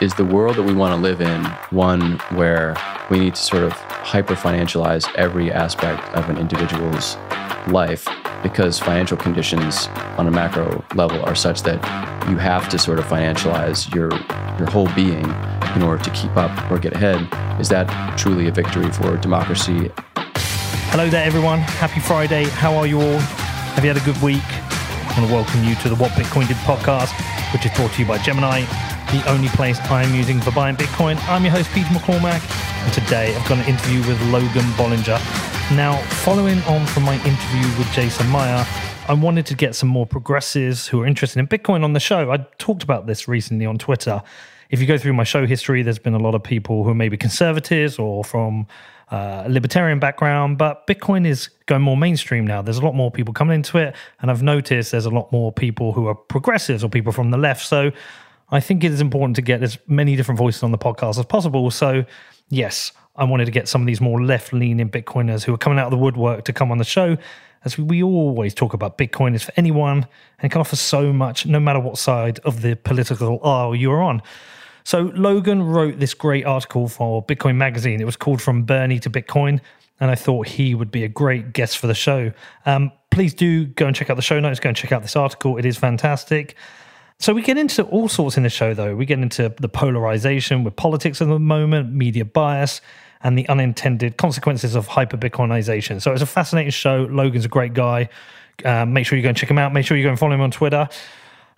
is the world that we want to live in one where we need to sort of hyper financialize every aspect of an individual's life because financial conditions on a macro level are such that you have to sort of financialize your your whole being in order to keep up or get ahead. Is that truly a victory for democracy? Hello there everyone. Happy friday. How are you all? Have you had a good week? I want to welcome you to the what bitcoin did podcast which is brought to you by gemini the only place i'm using for buying bitcoin i'm your host peter mccormack and today i've got an interview with logan bolinger now, following on from my interview with Jason Maier, I wanted to get some more progressives who are interested in Bitcoin on the show. I talked about this recently on Twitter. If you go through my show history, there's been a lot of people who are maybe conservatives or from uh, libertarian background, but Bitcoin is going more mainstream now. There's a lot more people coming into it, and I've noticed there's a lot more people who are progressives or people from the left. So I think it is important to get as many different voices on the podcast as possible. So, yes, I wanted to get some of these more left leaning Bitcoiners who are coming out of the woodwork to come on the show. As we always talk about, Bitcoin is for anyone and can offer so much, no matter what side of the political aisle you're on. So, Logan wrote this great article for Bitcoin Magazine. It was called From Bernie to Bitcoin, and I thought he would be a great guest for the show. Um, please do go and check out the show notes, go and check out this article. It is fantastic. So we get into all sorts in the show, though. We get into the polarization with politics at the moment, media bias, and the unintended consequences of hyper Bitcoinization. So it's a fascinating show. Logan's a great guy. Um, make sure you go and check him out. Make sure you go and follow him on Twitter.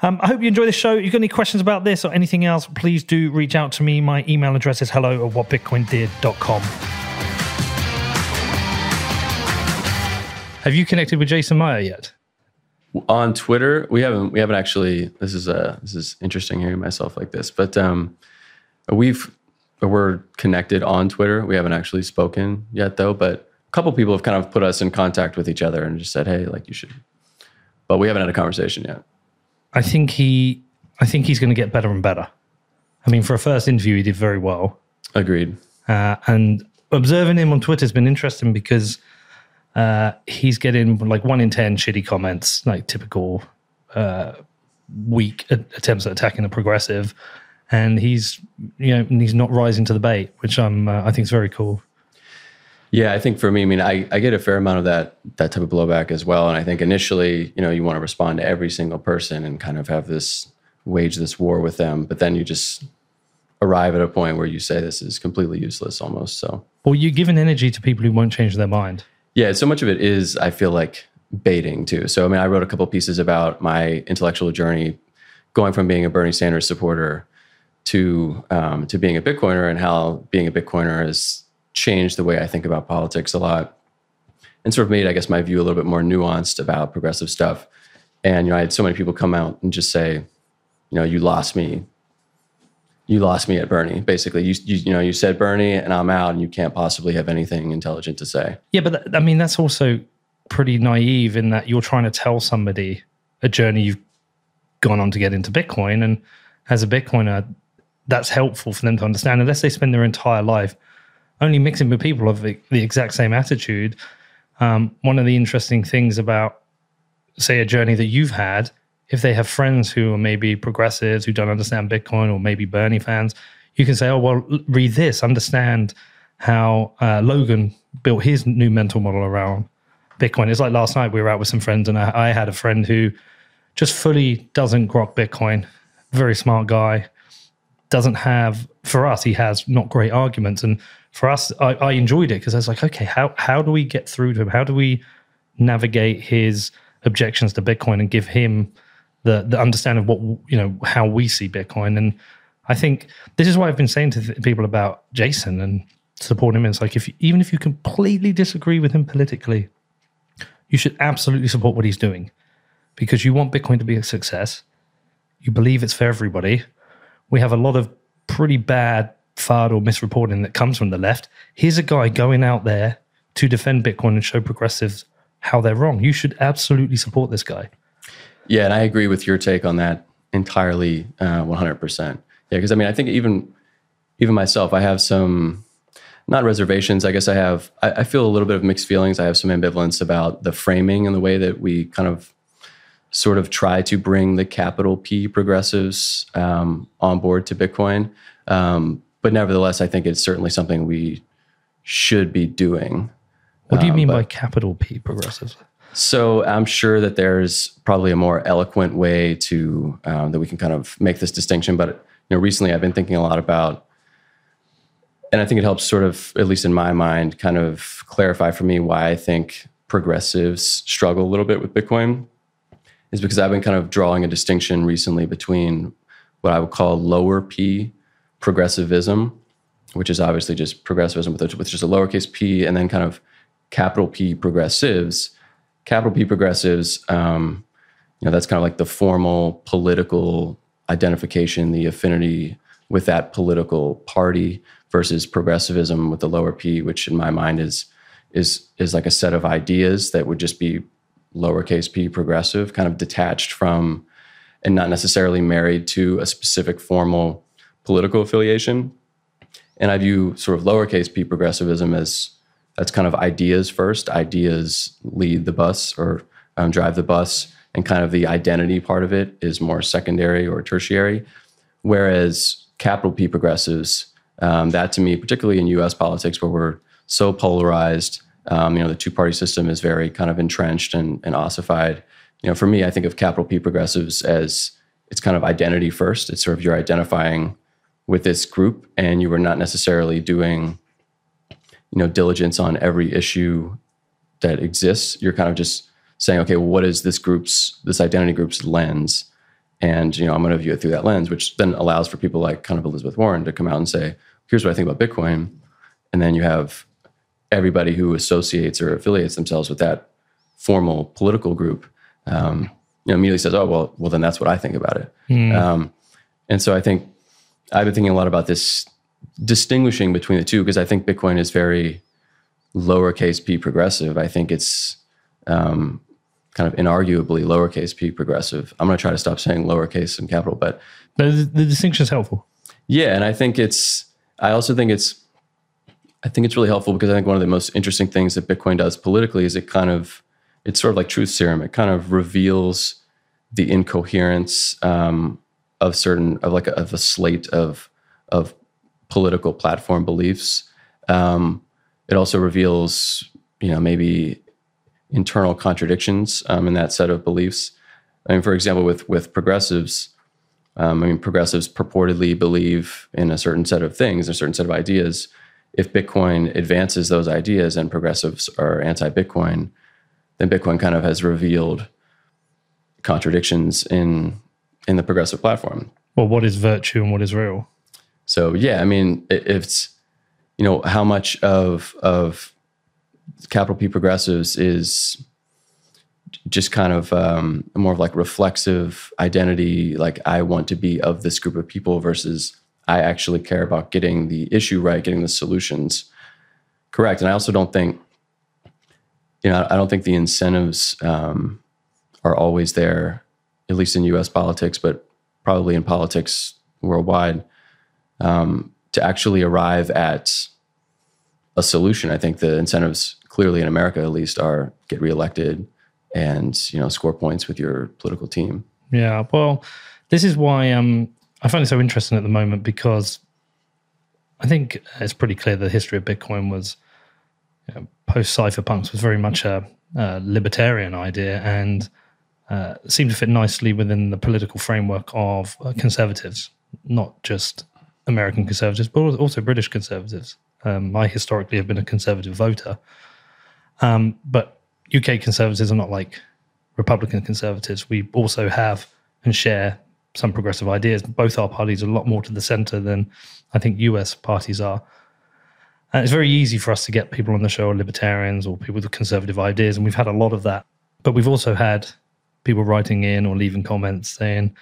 Um, I hope you enjoy the show. If you've got any questions about this or anything else, please do reach out to me. My email address is hello at whatbitcoindid.com. Have you connected with Jason Maier yet? On Twitter, we haven't. We haven't actually. This is a. This is interesting hearing myself like this, but um, we've we're connected on Twitter. We haven't actually spoken yet, though. But a couple people have kind of put us in contact with each other and just said, "Hey, like you should." But we haven't had a conversation yet. I think he. I think he's going to get better and better. I mean, for a first interview, he did very well. Agreed. Uh, and observing him on Twitter has been interesting because uh, he's getting like one in ten shitty comments, like typical uh, weak attempts at attacking a progressive and he's you know he's not rising to the bait, which I'm uh, I think is very cool. Yeah, I think for me, I mean, I, I get a fair amount of that that type of blowback as well, and I think initially, you know, you want to respond to every single person and kind of have this wage this war with them, but then you just arrive at a point where you say this is completely useless almost. So, well, you give an energy to people who won't change their mind. Yeah, so much of it is I feel like baiting too. So, I mean, I wrote a couple pieces about my intellectual journey, going from being a Bernie Sanders supporter to um, to being a Bitcoiner and how being a Bitcoiner has changed the way I think about politics a lot, and sort of made I guess my view a little bit more nuanced about progressive stuff. And you know, I had so many people come out and just say, you know, you lost me. You lost me at Bernie. Basically, you, you you know you said Bernie and I'm out, and you can't possibly have anything intelligent to say. Yeah, but th- I mean that's also pretty naive in that you're trying to tell somebody a journey you've gone on to get into Bitcoin, and as a Bitcoiner, that's helpful for them to understand unless they spend their entire life only mixing with people of the, the exact same attitude um, one of the interesting things about say a journey that you've had if they have friends who are maybe progressives who don't understand bitcoin or maybe bernie fans you can say oh well read this understand how uh, logan built his new mental model around bitcoin. It's like last night we were out with some friends and I, I had a friend who just fully doesn't grok bitcoin very smart guy doesn't have for us he has not great arguments. And for us i, I enjoyed it because i was like okay how, how do we get through to him? How do we navigate his objections to bitcoin and give him the the understanding of what you know how we see bitcoin and i think this is what i've been saying to th- people about jason and supporting him it's like if even if you completely disagree with him politically you should absolutely support what he's doing because you want bitcoin to be a success you believe it's for everybody we have a lot of pretty bad FUD or misreporting that comes from the left. Here's a guy going out there to defend Bitcoin and show progressives how they're wrong. You should absolutely support this guy. Yeah, and I agree with your take on that entirely, uh, 100%. Yeah, because I mean, I think even even myself, I have some not reservations. I guess I have. I, I feel a little bit of mixed feelings. I have some ambivalence about the framing and the way that we kind of sort of try to bring the capital P progressives um, on board to Bitcoin. Um, but nevertheless, I think it's certainly something we should be doing. What do you Um, mean by capital P progressives? So I'm sure that there's probably a more eloquent way to um, that we can kind of make this distinction. But you know, recently I've been thinking a lot about, and I think it helps sort of, at least in my mind, kind of clarify for me why I think progressives struggle a little bit with Bitcoin, is because I've been kind of drawing a distinction recently between what I would call lower P progressivism, which is obviously just progressivism with, a, with just a lowercase p, and then kind of capital P progressives. Capital P progressives, um, you know, that's kind of like the formal political identification, the affinity with that political party versus progressivism with the lower P, which in my mind is is is like a set of ideas that would just be lowercase p progressive, kind of detached from and not necessarily married to a specific formal political affiliation. And I view sort of lowercase p progressivism as that's kind of ideas first. Ideas lead the bus or um, drive the bus, and kind of the identity part of it is more secondary or tertiary. Whereas capital P progressives, um, that to me, particularly in U.S. politics, where we're so polarized, um, you know, the two-party system is very kind of entrenched and, and ossified. You know, for me, I think of capital P progressives as it's kind of identity first. It's sort of you're identifying with this group, and you are not necessarily doing you know diligence on every issue that exists. You're kind of just saying okay well, what is this group's this identity group's lens? And you know i'm going to view it through that lens which then allows for people like kind of elizabeth warren to come out and say here's what i think about bitcoin. And then you have everybody who associates or affiliates themselves with that formal political group um, you know immediately says oh well well then that's what i think about it. Um, and so i think i've been thinking a lot about this distinguishing between the two because I think Bitcoin is very lowercase p progressive. I think it's um, kind of inarguably lowercase p progressive. I'm going to try to stop saying lowercase and capital, but But the, the distinction is helpful. yeah, and I think it's. I also think it's. I think it's really helpful because I think one of the most interesting things that Bitcoin does politically is it kind of. It's sort of like truth serum. It kind of reveals the incoherence um, of certain of like a, of a slate of of political platform beliefs. Um, it also reveals, you know, maybe internal contradictions um, in that set of beliefs. I mean, for example, with with progressives, um, I mean, progressives purportedly believe in a certain set of things, a certain set of ideas. If Bitcoin advances those ideas and progressives are anti-Bitcoin, then Bitcoin kind of has revealed contradictions in in the progressive platform. Well, what is virtue and what is real? So yeah, I mean, it's you know how much of of capital P progressives is just kind of um, more of like reflexive identity, like I want to be of this group of people versus I actually care about getting the issue right, getting the solutions correct. And I also don't think, you know, I don't think the incentives um, are always there, at least in U.S. politics, but probably in politics worldwide um, to actually arrive at a solution. I think the incentives, clearly in America at least, are get reelected and you know score points with your political team. Yeah, well, this is why um, I find it so interesting at the moment because I think it's pretty clear the history of Bitcoin was you know, post cypherpunks was very much a, a libertarian idea and uh, seemed to fit nicely within the political framework of uh, conservatives, not just American conservatives, but also British conservatives. Um, I historically have been a conservative voter, um, but UK conservatives are not like Republican conservatives. We also have and share some progressive ideas. Both our parties are a lot more to the center than I think US parties are. And it's very easy for us to get people on the show, libertarians or people with conservative ideas, and we've had a lot of that. But we've also had people writing in or leaving comments saying,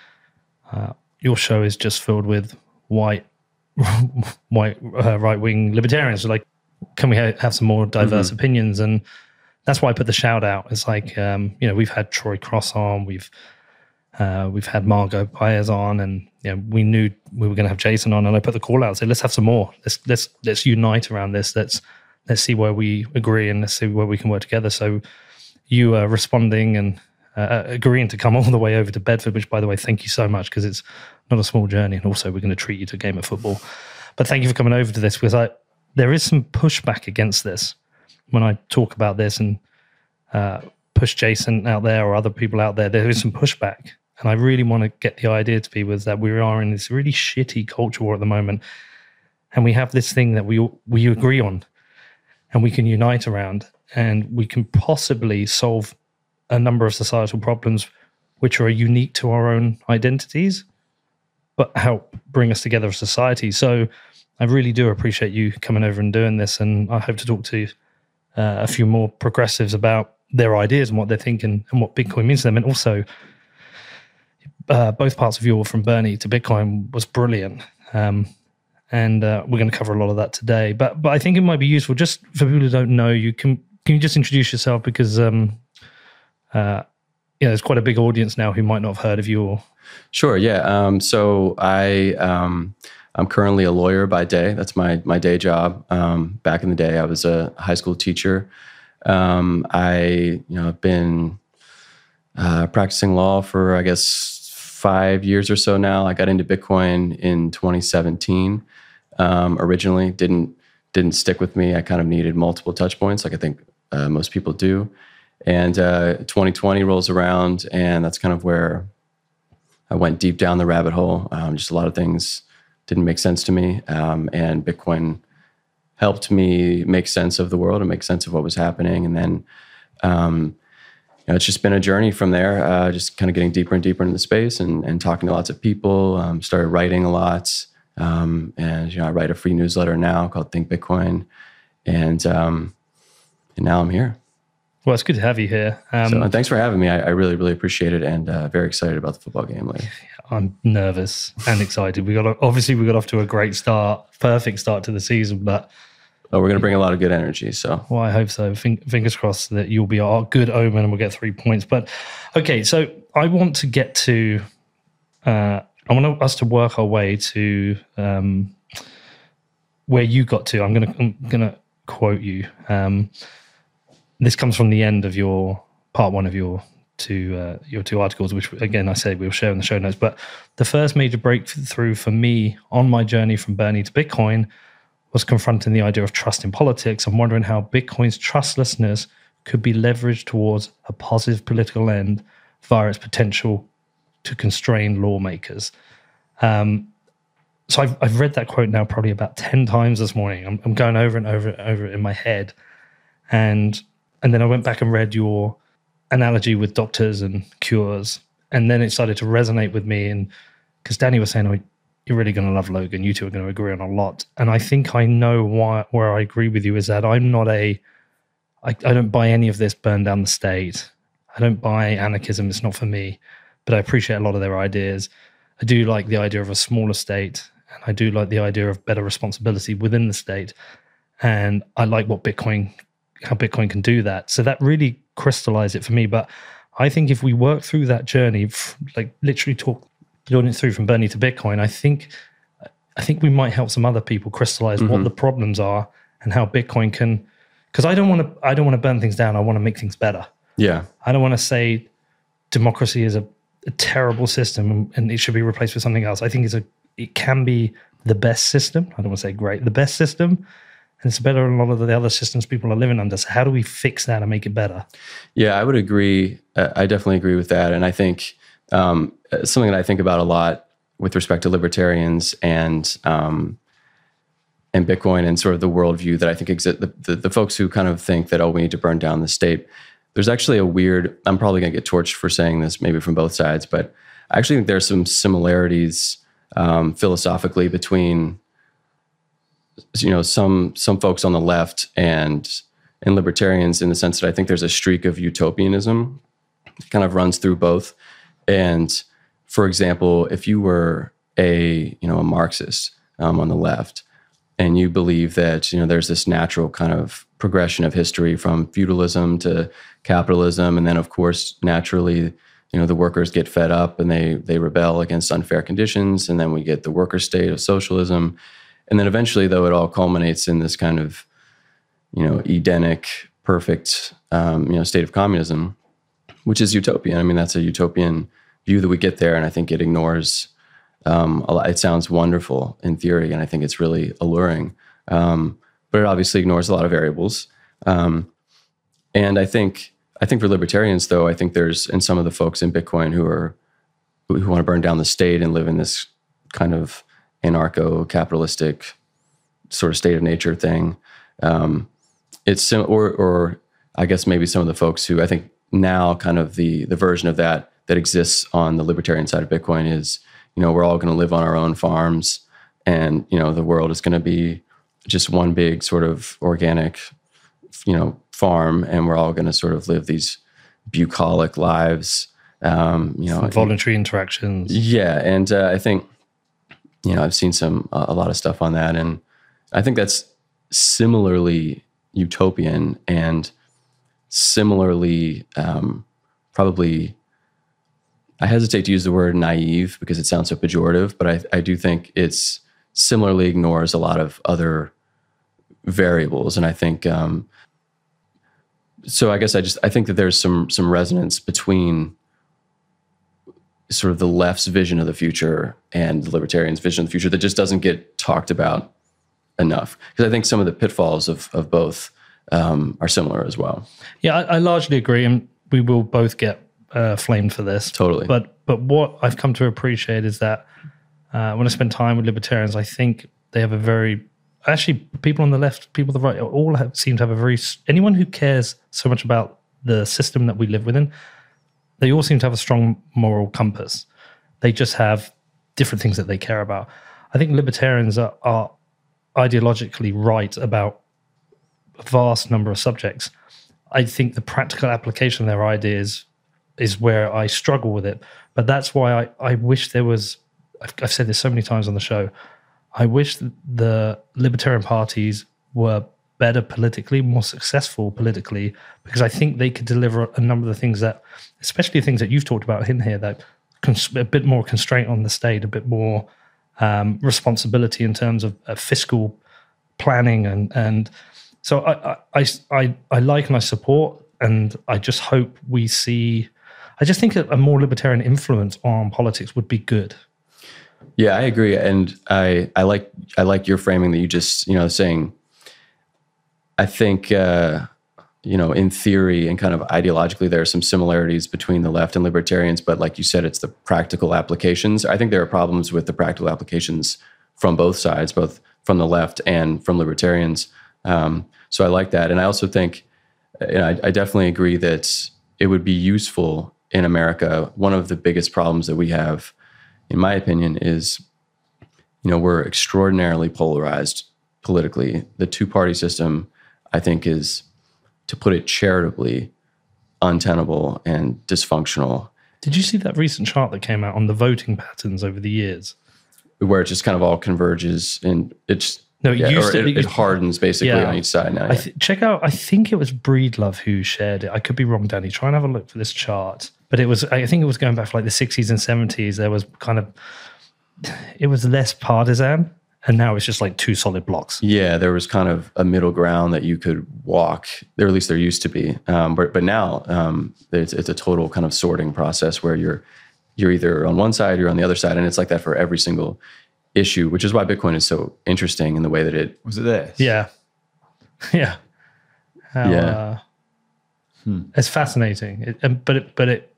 uh, "Your show is just filled with white, white uh, right wing libertarians." Like, can we ha- have some more diverse opinions? And that's why I put the shout out. It's like um, you know we've had Troy Cross on, we've uh, we've had Margot Paez on, and you know, we knew we were going to have Jason on, and I put the call out. Said, let's have some more. Let's let's let's unite around this. Let's let's see where we agree, and let's see where we can work together. So you are responding and uh, agreeing to come all the way over to Bedford, which, by the way, thank you so much because it's not a small journey. And also, we're going to treat you to a game of football. But thank you for coming over to this because I, there is some pushback against this when I talk about this and uh, push Jason out there or other people out there. There is some pushback. And I really want to get the idea to be people that we are in this really shitty culture war at the moment. And we have this thing that we we agree on and we can unite around and we can possibly solve a number of societal problems which are unique to our own identities, but help bring us together as society. So I really do appreciate you coming over and doing this. And I hope to talk to uh, a few more progressives about their ideas and what they're thinking and what Bitcoin means to them. And also, uh, both parts of your from Bernie to Bitcoin was brilliant. Um, and uh, we're going to cover a lot of that today. But but I think it might be useful just for people who don't know you. Can can you just introduce yourself because um, uh, yeah, there's quite a big audience now who might not have heard of you. Or... Sure. Yeah. Um, so I um, I'm currently a lawyer by day. That's my my day job. Um, back in the day, I was a high school teacher. Um, I you know have been uh, practicing law for I guess five years or so now. I got into Bitcoin in 2017 um, originally didn't didn't stick with me. I kind of needed multiple touch points, like I think uh, most people do. And uh, 2020 rolls around, and that's kind of where I went deep down the rabbit hole. Um, just a lot of things didn't make sense to me, um, and Bitcoin helped me make sense of the world and make sense of what was happening. And then, um, you know, it's just been a journey from there. Uh, just kind of getting deeper and deeper into the space, and, and talking to lots of people. Um, started writing a lot. Um, and you know, I write a free newsletter now called Think Bitcoin, and um, and now I'm here. Well, it's good to have you here. Um, so, thanks for having me. I, I, really, really appreciate it, and uh, very excited about the football game later. I'm nervous and excited. We got obviously we got off to a great start, perfect start to the season, but oh, we're going to bring a lot of good energy. So, well, I hope so. Fingers crossed that you'll be our good omen and we'll get three points. But okay, so I want to get to uh, I want us to work our way to um, where you got to. I'm gonna I'm gonna quote you. Um, this comes from the end of your part one of your two uh, your two articles, which again I said we'll share in the show notes. But the first major breakthrough for me on my journey from Bernie to Bitcoin was confronting the idea of trust in politics and wondering how Bitcoin's trustlessness could be leveraged towards a positive political end via its potential to constrain lawmakers. Um, so I've, I've read that quote now probably about 10 times this morning. I'm, I'm going over and over and over it in my head. And, and then I went back and read your analogy with doctors and cures. And then it started to resonate with me. And because Danny was saying, oh, you're really going to love Logan. You two are going to agree on a lot. And I think I know why, where I agree with you is that I'm not a, I, I don't buy any of this burn down the state. I don't buy anarchism. It's not for me but I appreciate a lot of their ideas. I do like the idea of a smaller state, and I do like the idea of better responsibility within the state. And I like what Bitcoin, how Bitcoin can do that. So that really crystallized it for me. But I think if we work through that journey, like literally talk building it through from Bernie to Bitcoin, I think I think we might help some other people crystallize mm-hmm. what the problems are and how Bitcoin can. Because I don't want to, I don't want to burn things down. I want to make things better. Yeah. I don't want to say democracy is a a terrible system and it should be replaced with something else. I think it's a it can be the best system. I don't want to say great, the best system. And it's better than a lot of the other systems people are living under. So how do we fix that and make it better? Yeah, I would agree. Uh, I definitely agree with that. And I think um, uh, something that I think about a lot with respect to libertarians and um, and Bitcoin and sort of the worldview that I think exist the, the, the folks who kind of think that oh we need to burn down the state there's actually a weird, I'm probably going to get torched for saying this, maybe from both sides, but I actually think there's some similarities um, philosophically between you know some some folks on the left and and libertarians in the sense that I think there's a streak of utopianism kind of runs through both. And for example, if you were a you know a Marxist um, on the left, and you believe that you know there's this natural kind of progression of history from feudalism to capitalism and then of course naturally you know the workers get fed up and they they rebel against unfair conditions and then we get the worker state of socialism and then eventually though it all culminates in this kind of you know edenic perfect um, you know state of communism which is utopian. I mean, that's a utopian view that we get there, and I think it ignores. Um, a lot, it sounds wonderful in theory, and I think it's really alluring, um, but it obviously ignores a lot of variables. Um, and I think I think for libertarians, though, I think there's and some of the folks in Bitcoin who are who want to burn down the state and live in this kind of anarcho-capitalistic sort of state of nature thing. Um, it's sim- or or I guess maybe some of the folks who I think now kind of the the version of that that exists on the libertarian side of Bitcoin is you know we're all going to live on our own farms and you know the world is going to be just one big sort of organic you know farm and we're all going to sort of live these bucolic lives um, you know voluntary interactions yeah and uh, I think you know I've seen some uh, a lot of stuff on that. And I think that's similarly utopian and similarly um, probably i hesitate to use the word naive because it sounds so pejorative but I, I do think it's similarly ignores a lot of other variables. And i think um, so i guess i just i think that there's some some resonance between sort of the left's vision of the future and the libertarians vision of the future that just doesn't get talked about enough because i think some of the pitfalls of, of both um, are similar as well. Yeah, I, I, largely agree, and we will both get uh, flamed for this. Totally. But but what I've come to appreciate is that uh, when I spend time with libertarians, I think they have a very actually people on the left, people on the right, all have, seem to have a very anyone who cares so much about the system that we live within. They all seem to have a strong moral compass. They just have different things that they care about. I think libertarians are, are ideologically right about a vast number of subjects. I think the practical application of their ideas is where I struggle with it. But that's why I, I wish there was, I've, I've said this so many times on the show, I wish the libertarian parties were better politically, more successful politically, because I think they could deliver a number of the things that, especially things that you've talked about in here, that cons- a bit more constraint on the state, a bit more um, responsibility in terms of, of fiscal planning and and so I, I, I, I like and I support, and I just hope we see. I just think a more libertarian influence on politics would be good. Yeah, I agree, and I, I like, I like your framing that you just, you know, saying. I think, uh, you know, in theory and kind of ideologically, there are some similarities between the left and libertarians, but like you said, it's the practical applications. I think there are problems with the practical applications from both sides, both from the left and from libertarians. Um, so I like that, and I also think, and I, I definitely agree that it would be useful in America. One of the biggest problems that we have, in my opinion, is you know we're extraordinarily polarized politically. The two party system, I think, is to put it charitably, untenable and dysfunctional. Did you see that recent chart that came out on the voting patterns over the years? Where it just kind of all converges and it's no, it yeah, used to. It, it, hardens basically yeah. on each side now. Yeah. Th- check out. I think it was Breedlove who shared it. I could be wrong, Danny. Try and have a look for this chart. But it was. I think it was going back for like the sixties and seventies. There was kind of. It was less partisan, and now it's just like two solid blocks. Yeah, there was kind of a middle ground that you could walk. There, at least there used to be. Um, but but now um, it's, it's a total kind of sorting process where you're you're either on one side, you're on the other side, and it's like that for every single issue, which is why Bitcoin is so interesting in the way that it was it this. Yeah, yeah, How, yeah. Uh, hmm. It's fascinating, it, but it, but it,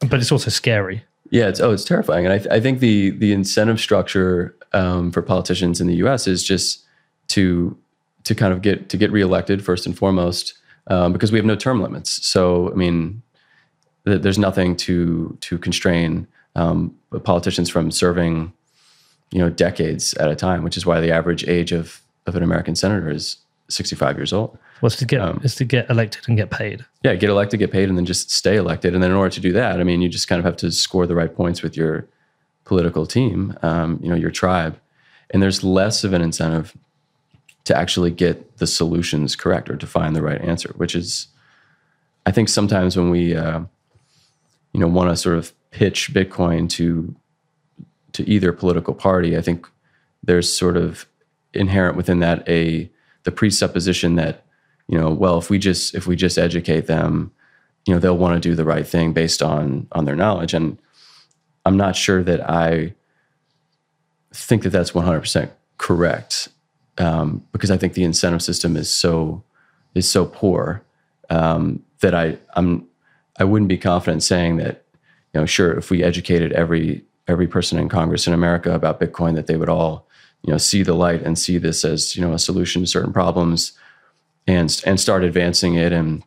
but it's also scary. Yeah, it's oh, it's terrifying, and I, th- I think the the incentive structure um, for politicians in the U.S. is just to to kind of get to get reelected first and foremost, um, because we have no term limits. So I mean, th- there's nothing to to constrain um, politicians from serving you know decades at a time, which is why the average age of of an American senator is 65 years old. Was to get um, is to get elected and get paid. Yeah, get elected, get paid, and then just stay elected. And then in order to do that, I mean, you just kind of have to score the right points with your political team, um, you know, your tribe, and there's less of an incentive to actually get the solutions correct or to find the right answer, which is, I think, sometimes when we, uh, you know, want to sort of pitch Bitcoin to to either political party, I think there's sort of inherent within that a the presupposition that you know well if we just if we just educate them you know they'll want to do the right thing based on on their knowledge. And i'm not sure that i think that that's 100% correct um, because i think the incentive system is so is so poor um, that i i'm i wouldn't be confident saying that you know sure if we educated every every person in congress in america about bitcoin that they would all you know see the light and see this as you know a solution to certain problems and and start advancing it and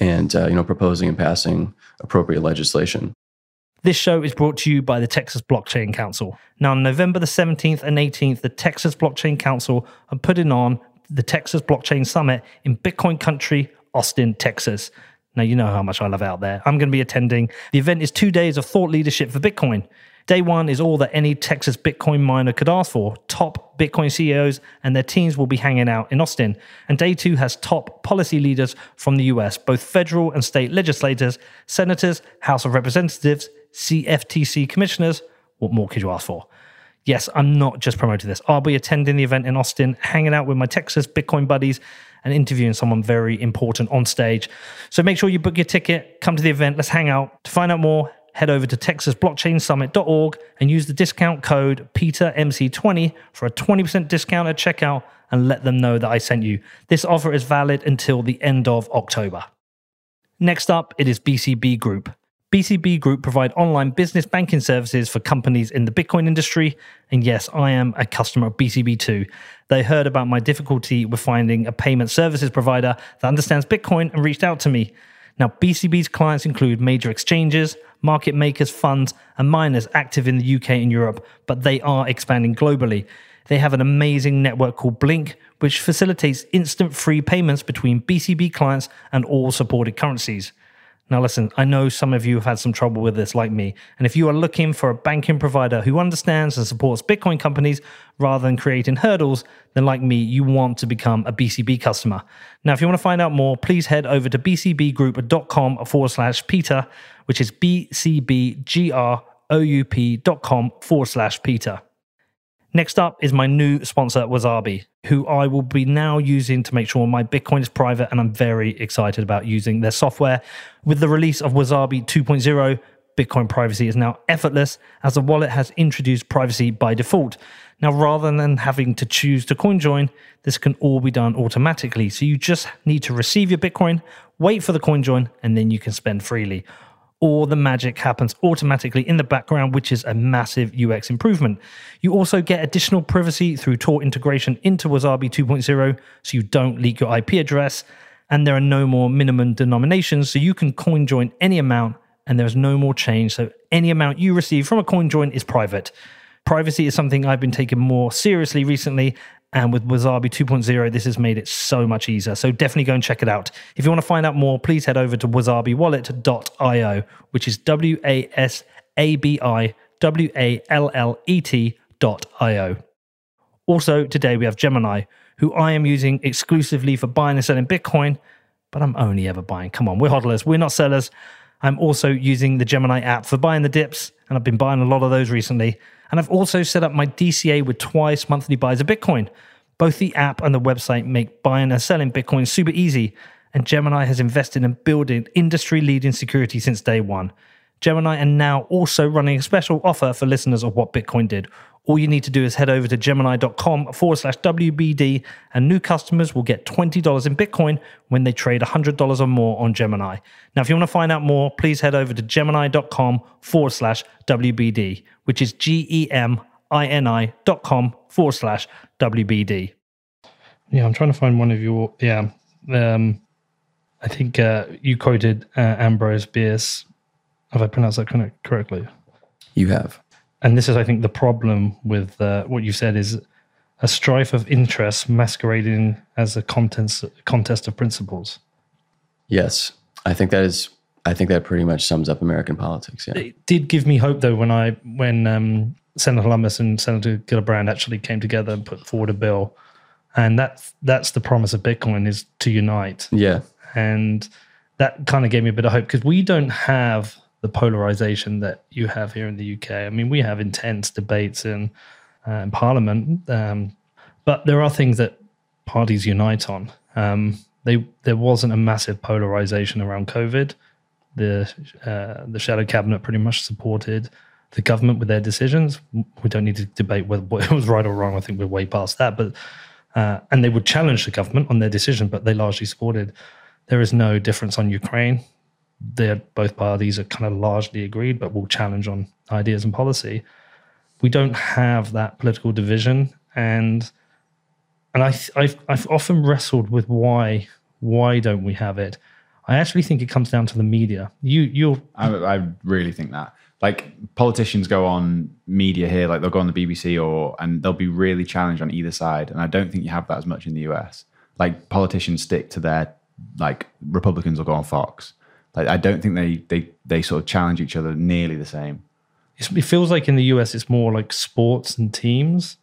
and uh, you know proposing and passing appropriate legislation. This show is brought to you by the Texas Blockchain Council. Now, on November the 17th and 18th, the Texas Blockchain Council are putting on the Texas Blockchain Summit in Bitcoin Country, Austin, Texas. Now, you know how much I love out there. I'm going to be attending. The event is two days of thought leadership for Bitcoin. Day one is all that any Texas Bitcoin miner could ask for. Top Bitcoin CEOs and their teams will be hanging out in Austin. And day two has top policy leaders from the US, both federal and state legislators, senators, House of Representatives, CFTC commissioners. What more could you ask for? Yes, I'm not just promoting this. I'll be attending the event in Austin, hanging out with my Texas Bitcoin buddies, and interviewing someone very important on stage. So make sure you book your ticket, come to the event, let's hang out. To find out more, head over to texasblockchainsummit.org and use the discount code PeterMC20 for a 20% discount at checkout and let them know that I sent you. This offer is valid until the end of October. Next up, it is BCB Group. BCB Group provide online business banking services for companies in the Bitcoin industry. And yes, I am a customer of BCB too. They heard about my difficulty with finding a payment services provider that understands Bitcoin and reached out to me. Now, BCB's clients include major exchanges, market makers, funds, and miners active in the UK and Europe, but they are expanding globally. They have an amazing network called BLINC, which facilitates instant free payments between BCB clients and all supported currencies. Now, listen, I know some of you have had some trouble with this, like me. And if you are looking for a banking provider who understands and supports Bitcoin companies rather than creating hurdles, then like me, you want to become a BCB customer. Now, if you want to find out more, please head over to bcbgroup.com forward slash Peter, which is bcbgroup.com forward slash Peter. Next up is my new sponsor, Wasabi, who I will be now using to make sure my Bitcoin is private. And I'm very excited about using their software. With the release of Wasabi 2.0, Bitcoin privacy is now effortless as the wallet has introduced privacy by default. Now, rather than having to choose to coin join, this can all be done automatically. So you just need to receive your Bitcoin, wait for the coin join, and then you can spend freely or the magic happens automatically in the background, which is a massive UX improvement. You also get additional privacy through Tor integration into Wasabi 2.0, so you don't leak your IP address, and there are no more minimum denominations, so you can coin join any amount, and there's no more change. So any amount you receive from a coin join is private. Privacy is something I've been taking more seriously recently, and with Wasabi 2.0, this has made it so much easier. So definitely go and check it out. If you want to find out more, please head over to wasabiwallet.io, which is W A S A B I W A L L E T.io. Also, today we have Gemini, who I am using exclusively for buying and selling Bitcoin, but I'm only ever buying. Come on, we're hodlers, we're not sellers. I'm also using the Gemini app for buying the dips, and I've been buying a lot of those recently. And I've also set up my DCA with twice monthly buys of Bitcoin. Both the app and the website make buying and selling Bitcoin super easy, and Gemini has invested in building industry leading security since day one. Gemini are now also running a special offer for listeners of What Bitcoin Did. All you need to do is head over to gemini.com forward slash WBD, and new customers will get $20 in Bitcoin when they trade $100 or more on Gemini. Now, if you want to find out more, please head over to gemini.com forward slash WBD, which is G E M I N I dot com forward slash WBD. Yeah, I'm trying to find one of your, yeah. Um, I think uh, you quoted uh, Ambrose Bierce. Have I pronounced that correctly? You have and this is, I think, the problem with uh, what you've said is a strife of interests masquerading as a contest contest of principles. Yes, I think that is. I think that pretty much sums up American politics. Yeah, it did give me hope though when I when um, Senator Lummis and Senator Gillibrand actually came together and put forward a bill, and that's that's the promise of Bitcoin is to unite. Yeah, and that kind of gave me a bit of hope because we don't have the polarization that you have here in the UK. I mean, we have intense debates in, uh, in Parliament, um, but there are things that parties unite on. Um, they there wasn't a massive polarization around COVID, the uh, the shadow cabinet pretty much supported the government with their decisions. We don't need to debate whether it was right or wrong. I think we're way past that. But uh, and they would challenge the government on their decision, but they largely supported. There is no difference on Ukraine. They're both parties are kind of largely agreed, but will challenge on ideas and policy. We don't have that political division, and and I I've I've often wrestled with why why don't we have it. I actually think it comes down to the media. You you I, I really think that like politicians go on media here, like they'll go on the BBC or and they'll be really challenged on either side. And I don't think you have that as much in the US. Like politicians stick to their like Republicans will go on Fox. Like I don't think they they they sort of challenge each other nearly the same. it feels like in the US it's more like sports and teams,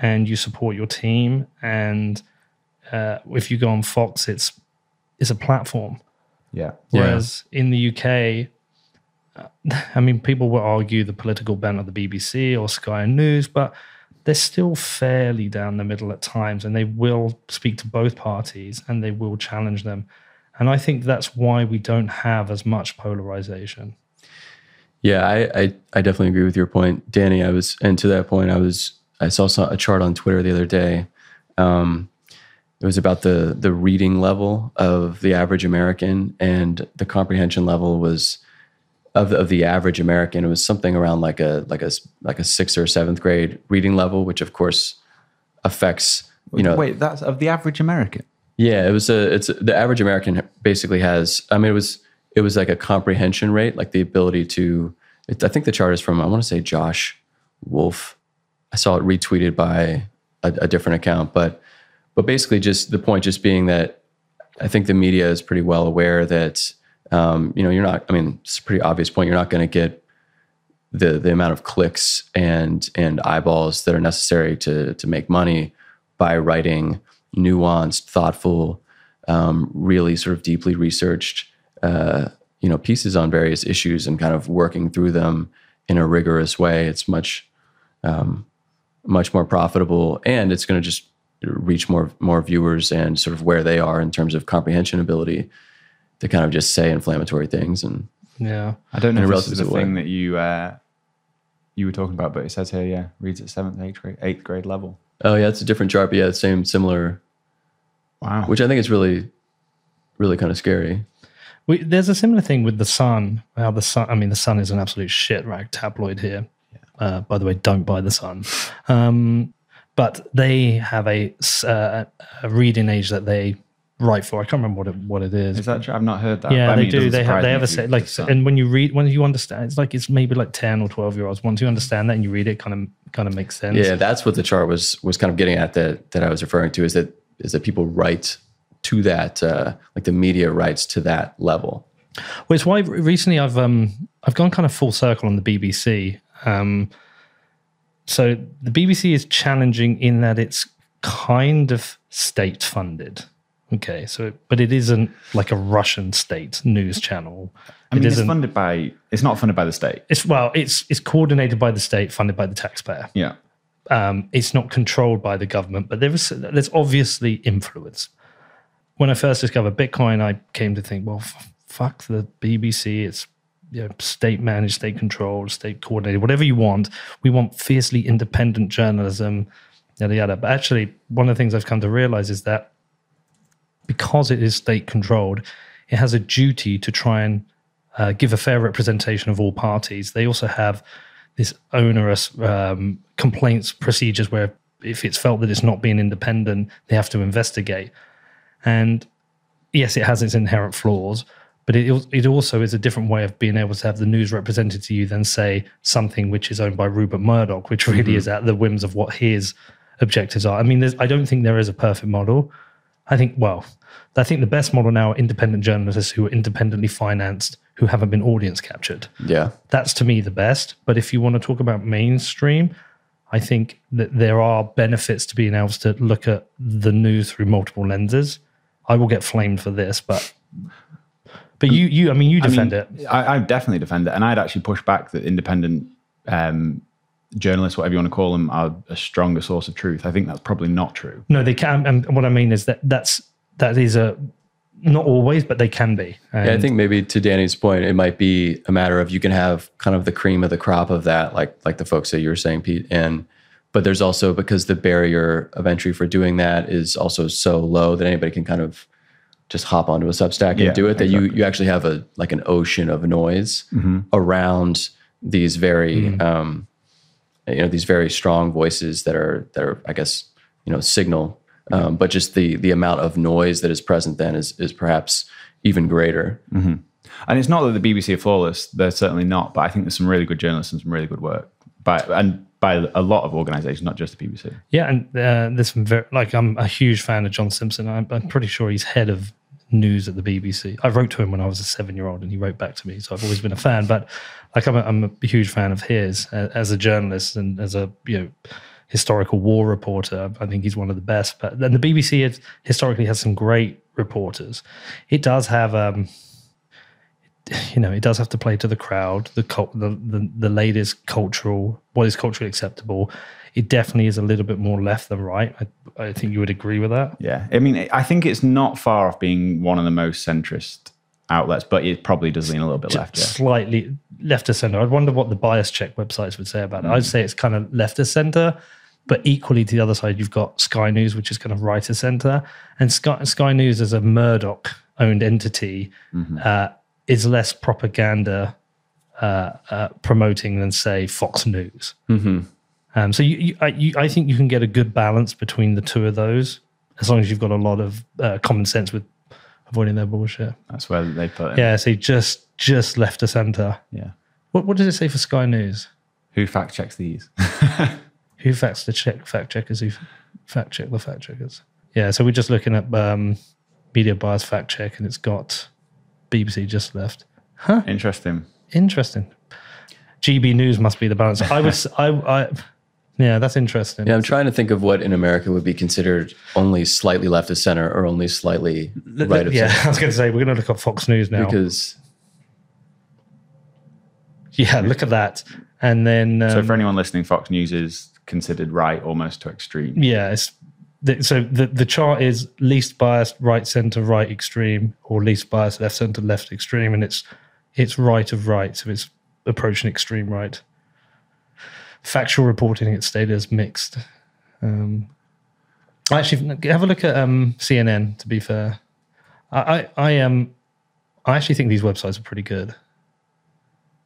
and you support your team. And uh, if you go on Fox, it's it's a platform. Yeah. Whereas in the UK, uh, I mean, people will argue the political bent of the BBC or Sky News, but they're still fairly down the middle at times, and they will speak to both parties and they will challenge them. And I think that's why we don't have as much polarization. Yeah, I, I, I definitely agree with your point, Danny. I was, and to that point, I was, I saw a chart on Twitter the other day. Um, it was about the the reading level of the average American, and the comprehension level was of the, of the average American. It was something around like a like a like a sixth or seventh grade reading level, which of course affects you know. Wait, that's of the average American. Yeah, it was a. It's the average American basically has. I mean, it was it was like a comprehension rate, like the ability to. It, I think the chart is from I want to say Josh Wolf. I saw it retweeted by a, a different account, but but basically, just the point just being that I think the media is pretty well aware that um, you know you're not. I mean, it's a pretty obvious point. You're not going to get the the amount of clicks and and eyeballs that are necessary to to make money by writing nuanced, thoughtful, um, really sort of deeply researched, uh, you know, pieces on various issues and kind of working through them in a rigorous way. It's much, um, much more profitable, and it's going to just reach more more viewers and sort of where they are in terms of comprehension ability to kind of just say inflammatory things and yeah. I don't know In a if this is the relative way. thing that you uh, you were talking about, but it says here, yeah, reads at seventh, eighth grade, eighth grade level. Oh yeah, it's a different chart, but yeah, same similar, Wow. which I think is really, really kind of scary. We, there's a similar thing with the Sun. How the Sun, I mean, the Sun is an absolute shit rag tabloid here. Uh, by the way, don't buy the Sun. Um, but they have a, uh, a reading age that they write for. I can't remember what it what it is. is that true? I've not heard that. yeah, but I they mean, do. They have they me have a set like, the and when you read, when you understand, it's like it's maybe like ten or twelve year olds. Once you understand that and you read it, kind of kind of makes sense. Yeah, that's what the chart was was kind of getting at that that I was referring to is that is that people write to that uh, like the media writes to that level. Well, it's why recently I've um I've gone kind of full circle on the BBC. Um, so the BBC is challenging in that it's kind of state funded. Okay, so but it isn't like a Russian state news channel. I mean, it it's funded by. It's not funded by the state. It's well, it's it's coordinated by the state, funded by the taxpayer. Yeah. Um, it's not controlled by the government, but there is there's obviously influence. When I first discovered Bitcoin, I came to think, well, f- fuck the BBC. It's you know, state managed, state controlled, state coordinated, whatever you want. We want fiercely independent journalism, yada yada. But actually, one of the things I've come to realize is that because it is state controlled, it has a duty to try and uh, give a fair representation of all parties. They also have this onerous um, complaints procedures where if it's felt that it's not being independent, they have to investigate. And yes, it has its inherent flaws, but it it also is a different way of being able to have the news represented to you than say something which is owned by Rupert Murdoch, which really is at the whims of what his objectives are. I mean, there's, I don't think there is a perfect model. I think well, I think the best model now are independent journalists who are independently financed, who haven't been audience captured Yeah, that's to me the best. But if you want to talk about mainstream, I think that there are benefits to being able to look at the news through multiple lenses. I will get flamed for this, but but you you I mean you defend I mean, it. I, I definitely defend it, and I'd actually push back that independent um, journalists, whatever you want to call them, are a stronger source of truth. I think that's probably not true. No, they can. And what I mean is that that's that is a not always, but they can be. Yeah, I think maybe to Danny's point, it might be a matter of you can have kind of the cream of the crop of that, like like the folks that you were saying, Pete, and but there's also because the barrier of entry for doing that is also so low that anybody can kind of just hop onto a Substack and Yeah, do it. That you exactly. you actually have a like an ocean of noise around these very um, you know these very strong voices that are that are I guess you know signal, um, but just the the amount of noise that is present then is is perhaps even greater. And it's not that the BBC are flawless; they're certainly not. But I think there's some really good journalists and some really good work by and by a lot of organisations, not just the BBC. Yeah, and uh, there's some very like I'm a huge fan of John Simpson. I'm, I'm pretty sure he's head of news at the BBC. I wrote to him when I was a seven year old, and he wrote back to me. So I've always been a fan. But like I'm a, I'm a huge fan of his as a journalist and as a you know historical war reporter. I think he's one of the best. But then the BBC has, historically has some great reporters. It does have. Um, you know, it does have to play to the crowd, the, the the the latest cultural, what is culturally acceptable. It definitely is a little bit more left than right. I, I think you would agree with that. Yeah, I mean, I think it's not far off being one of the most centrist outlets, but it probably does lean a little bit left. Yeah. Slightly left of center. I'd wonder what the bias check websites would say about it. I'd say it's kind of left of center, but equally to the other side, you've got Sky News, which is kind of right of center, and Sky, Sky News as a Murdoch owned entity uh, is less propaganda uh, uh, promoting than say Fox News. Um, so you, you, I, you, I think you can get a good balance between the two of those, as long as you've got a lot of uh, common sense with avoiding their bullshit. That's where they put it. Yeah, so just just left to center. yeah. What what does it say for Sky News? Who fact checks these? Who facts the check fact checkers? Who fact check the fact checkers? Yeah, so we're just looking at um, media bias fact check, and it's got BBC just left. Huh? Interesting. Interesting. GB News must be the balance. I was I I yeah, that's interesting. Yeah, I'm trying to think of what in America would be considered only slightly left of center or only slightly right of yeah, center. I was going to say we're going to look at Fox News now. Because yeah, look at that, and then um, So for anyone listening, Fox News is considered right almost to extreme. yeah, it's, the, so the the chart is least biased right center right extreme or least biased left center left extreme, and it's it's right of right, so it's approaching extreme right. Factual reporting it's stated as mixed. Um, actually, have a look at um, CNN. To be fair, I I, I um I actually think these websites are pretty good.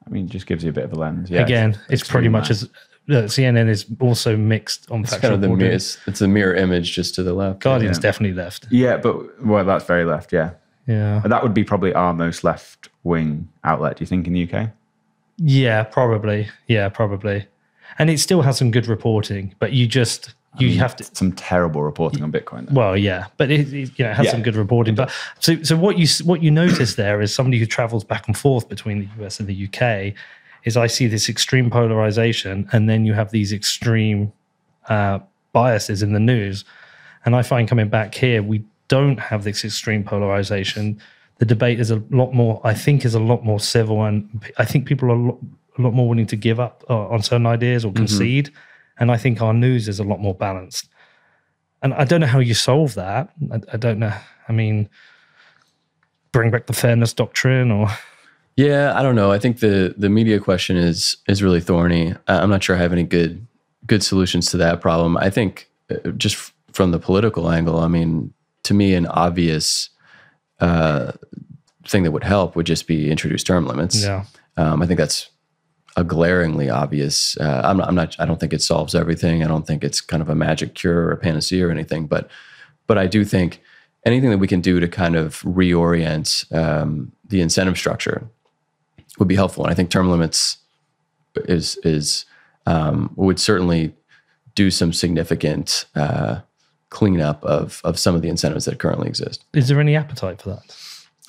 I mean, it just gives you a bit of a lens. Yeah. Again, it's pretty much left. as uh, CNN is also mixed on it's factual kind of the reporting. mirror, it's, it's a mirror image just to the left. Guardian's Yeah. definitely left. Yeah, but well, that's very left. Yeah, Yeah. that would be probably our most left wing outlet. Do you think in the UK? Yeah, probably. Yeah, probably. And it still has some good reporting, but you just you have to. Some terrible reporting on Bitcoin. Though. Well, yeah, but it, it, you know it has Yeah. some good reporting. But so so what you what you notice there is somebody who travels back and forth between the US and the UK is I see this extreme polarization, and then you have these extreme uh, biases in the news, and I find coming back here we don't have this extreme polarization. The debate is a lot more. I think is a lot more civil, and I think people are a lot, more willing to give up uh, on certain ideas or concede. And I think our news is a lot more balanced. And I don't know how you solve that. I, I don't know. I mean, bring back the fairness doctrine or Yeah, I don't know. I think the the media question is is really thorny. I'm not sure I have any good good solutions to that problem. I think uh, just from the political angle, I mean, to me, an obvious uh, thing that would help would just be introduce term limits. yeah. Um, I think that's a glaringly obvious. Uh, I'm, not, I'm not. I don't think it solves everything. I don't think it's kind of a magic cure or a panacea or anything. But, but I do think anything that we can do to kind of reorient um, the incentive structure would be helpful. And I think term limits is is um, would certainly do some significant uh, cleanup of of some of the incentives that currently exist. Is there any appetite for that?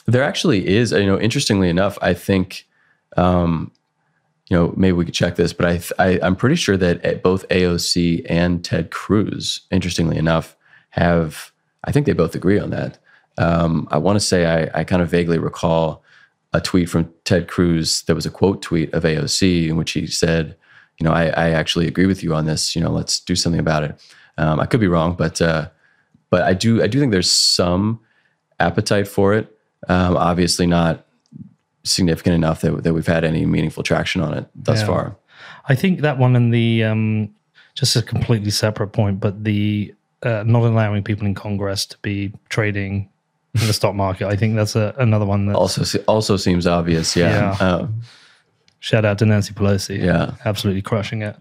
There actually is. You know, interestingly enough, I think, um, you know, maybe we could check this, but I, I I'm pretty sure that both AOC and Ted Cruz, interestingly enough, have I think they both agree on that. Um, I want to say I, I kind of vaguely recall a tweet from Ted Cruz that was a quote tweet of AOC in which he said, you know, I, I actually agree with you on this. You know, let's do something about it. Um, I could be wrong, but uh, but I do I do think there's some appetite for it. Um, obviously, not significant enough that, that we've had any meaningful traction on it thus Yeah. far. I think that one and the um, just a completely separate point, but the uh, not allowing people in Congress to be trading in the stock market. I think that's a, another one that Also, also seems obvious. Yeah. Yeah. Um, shout out to Nancy Pelosi. Yeah. absolutely crushing it.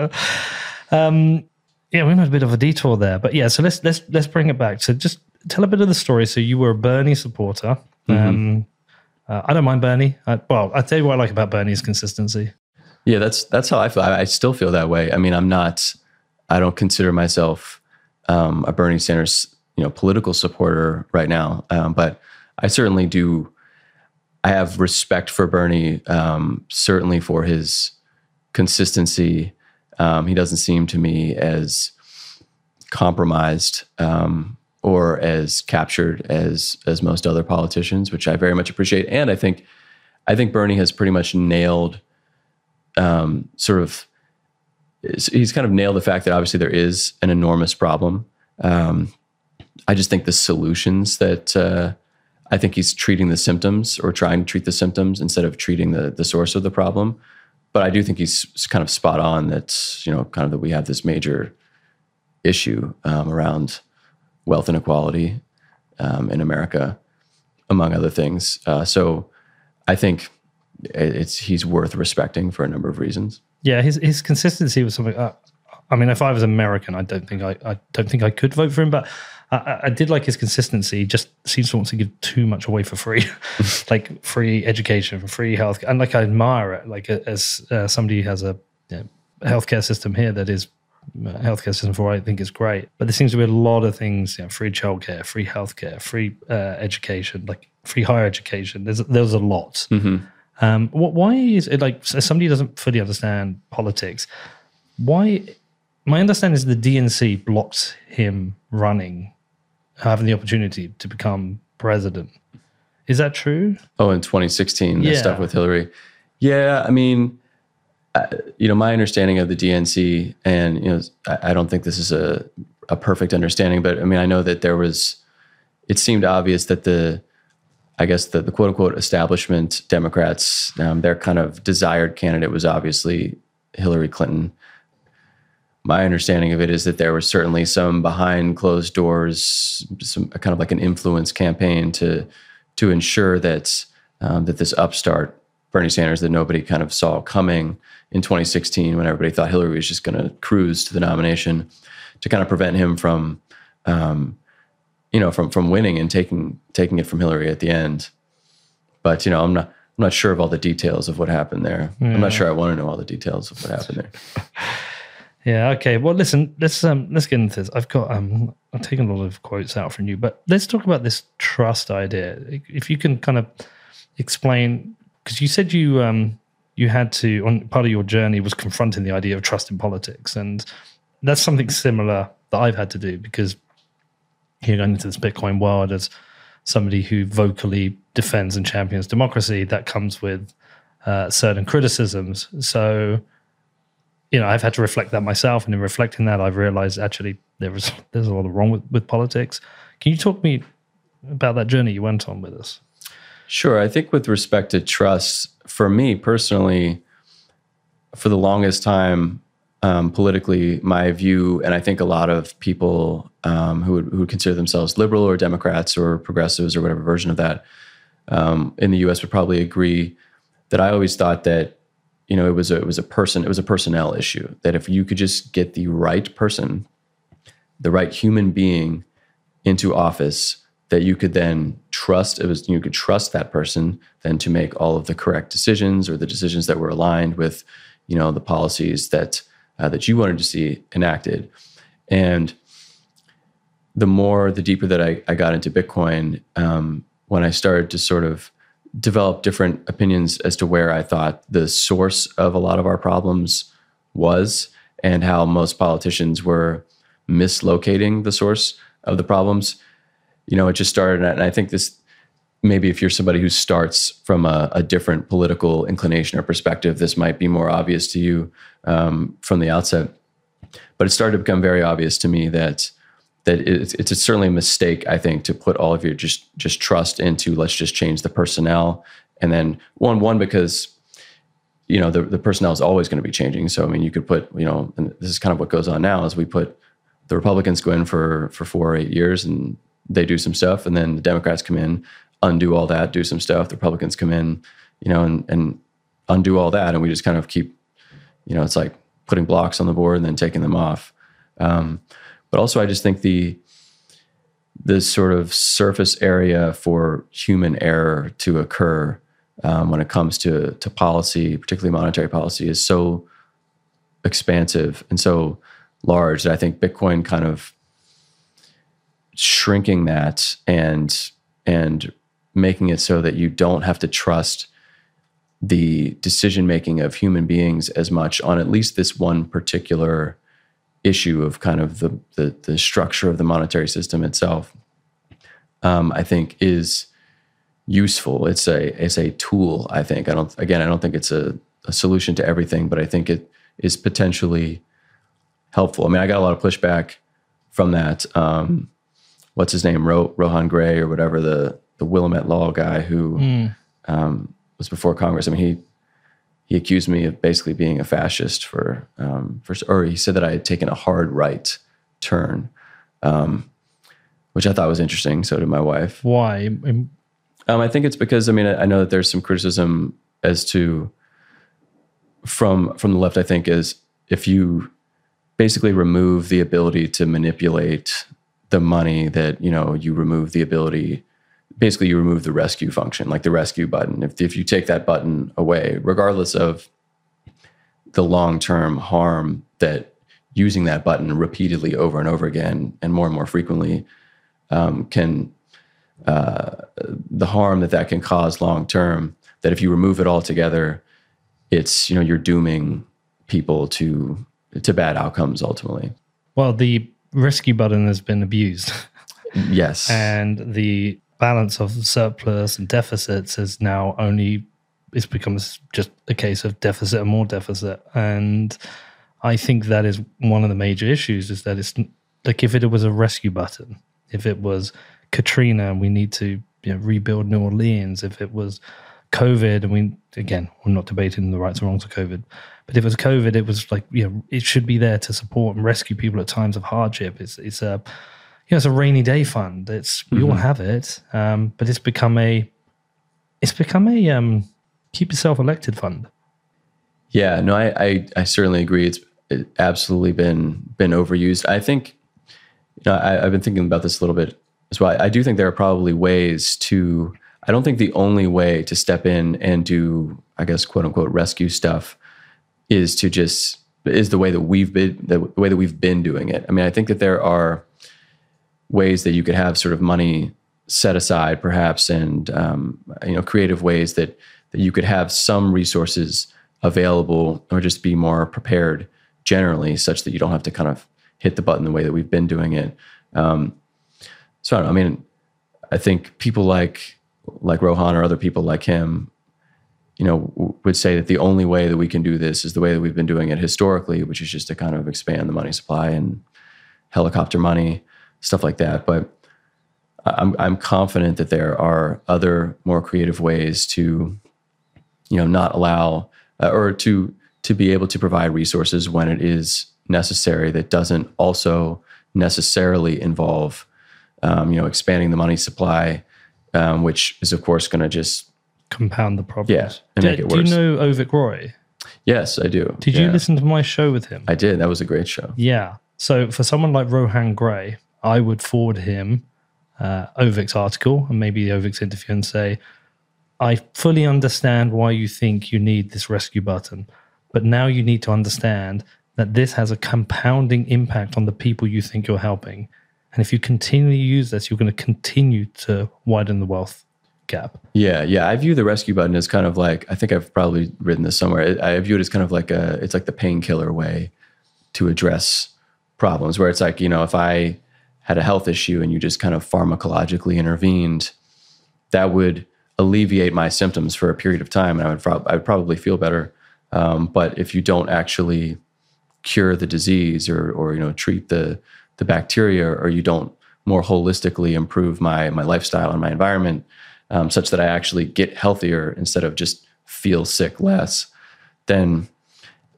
um, yeah, we had a bit of a detour there, but yeah. So let's let's let's bring it back. So just tell a bit of the story. So you were a Bernie supporter. Um, uh, I don't mind Bernie. I, well, I tell you what I like about Bernie's consistency. Yeah, that's that's how I feel. I, I still feel that way. I mean, I'm not. I don't consider myself um, a Bernie Sanders, you know, political supporter right now. Um, but I certainly do. I have respect for Bernie, um, certainly for his consistency. Um, he doesn't seem to me as compromised um, or as captured as as most other politicians, which I very much appreciate. And I think I think Bernie has pretty much nailed um, sort of he's kind of nailed the fact that obviously there is an enormous problem. Um, I just think the solutions that uh, I think he's treating the symptoms or trying to treat the symptoms instead of treating the the source of the problem. But I do think he's kind of spot on that you know kind of that we have this major issue um, around wealth inequality um, in America, among other things. Uh, so I think it's he's worth respecting for a number of reasons. Yeah, his his consistency was something. Uh, I mean, if I was American, I don't think I, I don't think I could vote for him, but I- I, did like his consistency. He just seems to want to give too much away for free, like free education, free health, and like I admire it. Like as uh, somebody who has a you know, healthcare system here that is healthcare system for I think is great, but there seems to be a lot of things: you know, free childcare, free healthcare, free uh, education, like free higher education. There's there's a lot. Um, what, why is it like somebody doesn't fully understand politics? Why? My understanding is the DNC blocked him running, having the opportunity to become president. Is that true? Oh, in 2016, the Yeah. stuff with Hillary. Yeah, I mean, you know, my understanding of the DNC, and you know, I, I don't think this is a a perfect understanding, but I mean, I know that there was. It seemed obvious that the, I guess the, the quote unquote establishment Democrats, um, their kind of desired candidate was obviously Hillary Clinton. My understanding of it is that there was certainly some behind closed doors, some kind of like an influence campaign to to ensure that um, that this upstart Bernie Sanders that nobody kind of saw coming in 2016 when everybody thought Hillary was just going to cruise to the nomination to kind of prevent him from um, you know from from winning and taking taking it from Hillary at the end. But you know, I'm not I'm not sure of all the details of what happened there. I'm not sure I want to know all the details of what happened there. Yeah. Okay. Well, listen. Let's um let's get into this. I've got um I've taken a lot of quotes out from you, but let's talk about this trust idea. If you can kind of explain, because you said you um you had to on part of your journey was confronting the idea of trust in politics, and that's something similar that I've had to do because here going into this Bitcoin world as somebody who vocally defends and champions democracy, that comes with uh, certain criticisms. So you know, I've had to reflect that myself, and in reflecting that, I've realized actually there was there's a lot of wrong with, with politics. Can you talk me about that journey you went on with us? Sure. I think with respect to trust, for me personally, for the longest time, um, politically, my view, and I think a lot of people um, who, would, who would consider themselves liberal or Democrats or progressives or whatever version of that um, in the U.S. would probably agree that I always thought that you know it was a it was a person it was a personnel issue that if you could just get the right person, the right human being into office that you could then trust it was you could trust that person then to make all of the correct decisions or the decisions that were aligned with you know the policies that uh, that you wanted to see enacted. And the more the deeper that i, I got into bitcoin um, when i started to sort of develop different opinions as to where i thought the source of a lot of our problems was and how most politicians were mislocating the source of the problems you know, it just started. And I think this maybe if you're somebody who starts from a, a different political inclination or perspective, this might be more obvious to you um, from the outset. But it started to become very obvious to me that that it's, it's certainly a mistake, I think, to put all of your just just trust into let's just change the personnel, and then one one because you know the the personnel is always going to be changing. So I mean, you could put you know, and this is kind of what goes on now is we put the Republicans go in for for four or eight years and they do some stuff, and then the Democrats come in, undo all that, do some stuff. The Republicans come in, you know, and and undo all that, and we just kind of keep, you know, it's like putting blocks on the board and then taking them off. Um, but also, I just think the the sort of surface area for human error to occur um, when it comes to to policy, particularly monetary policy, is so expansive and so large that I think Bitcoin kind of shrinking that and and making it so that you don't have to trust the decision making of human beings as much on at least this one particular issue of kind of the the, the structure of the monetary system itself um, I think is useful. It's a it's a tool. I think I don't again I don't think it's a, a solution to everything, but I think it is potentially helpful. I mean, I got a lot of pushback from that. Um, what's his name, Ro, Rohan Grey or whatever the the Willamette Law guy who Mm. um, was before Congress. I mean, he he accused me of basically being a fascist for um, for or he said that I had taken a hard right turn, um, which I thought was interesting. So did my wife. Why? Um, I think it's because I mean I, I know that there's some criticism as to from from the left. I think is if you basically remove the ability to manipulate the money, that you know you remove the ability. Basically, you remove the rescue function, like the rescue button. If if you take that button away, regardless of the long term harm that using that button repeatedly over and over again and more and more frequently um, can the harm that that can cause long term that if you remove it altogether it's you know you're dooming people to to bad outcomes ultimately well, the rescue button has been abused, yes and the balance of surplus and deficits is now only it's become just a case of deficit and more deficit. And I think that is one of the major issues is that it's like if it was a rescue button, if it was Katrina and we need to you know, rebuild New Orleans, if it was COVID and we again we're not debating the rights and wrongs of COVID, but if it was COVID, it was like you know it should be there to support and rescue people at times of hardship. It's it's a you know it's a rainy day fund. It's we all have it, um, but it's become a it's become a um, keep yourself elected fund. yeah no I, I i certainly agree it's it absolutely been been overused i think you know I, i've been thinking about this a little bit as well I, I do think there are probably ways to i don't think the only way to step in and do i guess quote unquote rescue stuff is to just is the way that we've been the way that we've been doing it. I mean, I think that there are ways that you could have sort of money set aside, perhaps, and um, you know, creative ways that that you could have some resources available, or just be more prepared generally, such that you don't have to kind of hit the button the way that we've been doing it. Um, so I know. I mean, I think people like like Rohan or other people like him you know, would say that the only way that we can do this is the way that we've been doing it historically, which is just to kind of expand the money supply and helicopter money, stuff like that. But I'm I'm confident that there are other more creative ways to, you know, not allow uh, or to to be able to provide resources when it is necessary that doesn't also necessarily involve, um, you know, expanding the money supply, um, which is of course going to just Compound the problems. Yeah, and do, make it do you know Avik Roy? yes, I do. Did you listen to my show with him? I did. That was a great show. Yeah. So for someone like Rohan Grey, I would forward him uh, Avik's article and maybe Avik's interview and say, I fully understand why you think you need this rescue button, but now you need to understand that this has a compounding impact on the people you think you're helping. And if you continually use this, you're going to continue to widen the wealth gap. Yeah, yeah. I view the rescue button as kind of like I think I've probably written this somewhere. I view it as kind of like a it's like the painkiller way to address problems where it's like, you know, if I had a health issue and you just kind of pharmacologically intervened, that would alleviate my symptoms for a period of time and I would I would probably feel better. Um, but if you don't actually cure the disease or or you know treat the the bacteria or you don't more holistically improve my my lifestyle and my environment um, such that I actually get healthier instead of just feel sick less, then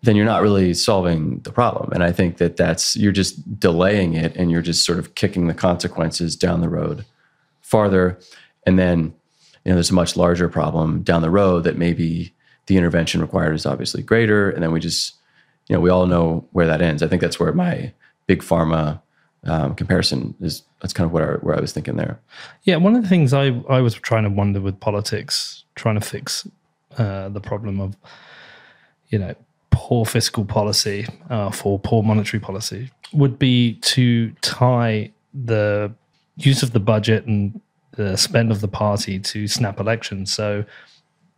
then you're not really solving the problem. And I think that that's you're just delaying it and you're just sort of kicking the consequences down the road farther. And then you know there's a much larger problem down the road that maybe the intervention required is obviously greater. And then we just you know we all know where that ends. I think that's where my big pharma um, comparison is that's kind of what I, where I was thinking there. Yeah, one of the things I I was trying to wonder with politics, trying to fix uh, the problem of you know poor fiscal policy uh, for poor monetary policy would be to tie the use of the budget and the spend of the party to snap elections. So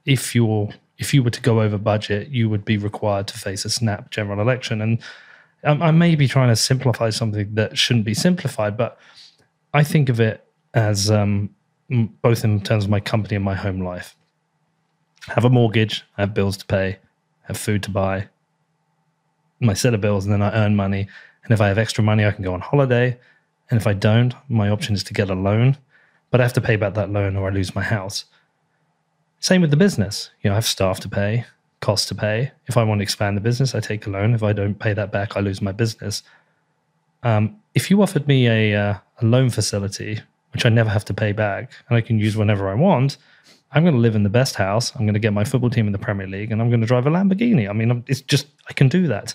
if you're if you were to go over budget, you would be required to face a snap general election and I may be trying to simplify something that shouldn't be simplified, but I think of it as um, both in terms of my company and my home life. I have a mortgage, I have bills to pay, I have food to buy, my set of bills, and then I earn money. And if I have extra money, I can go on holiday. And if I don't, my option is to get a loan, but I have to pay back that loan or I lose my house. Same with the business. You know, I have staff to pay, cost to pay. If I want to expand the business, I take a loan. If I don't pay that back, I lose my business. Um, if you offered me a, uh, a loan facility, which I never have to pay back, and I can use whenever I want, I'm going to live in the best house. I'm going to get my football team in the Premier League, and I'm going to drive a Lamborghini. I mean, it's just I can do that.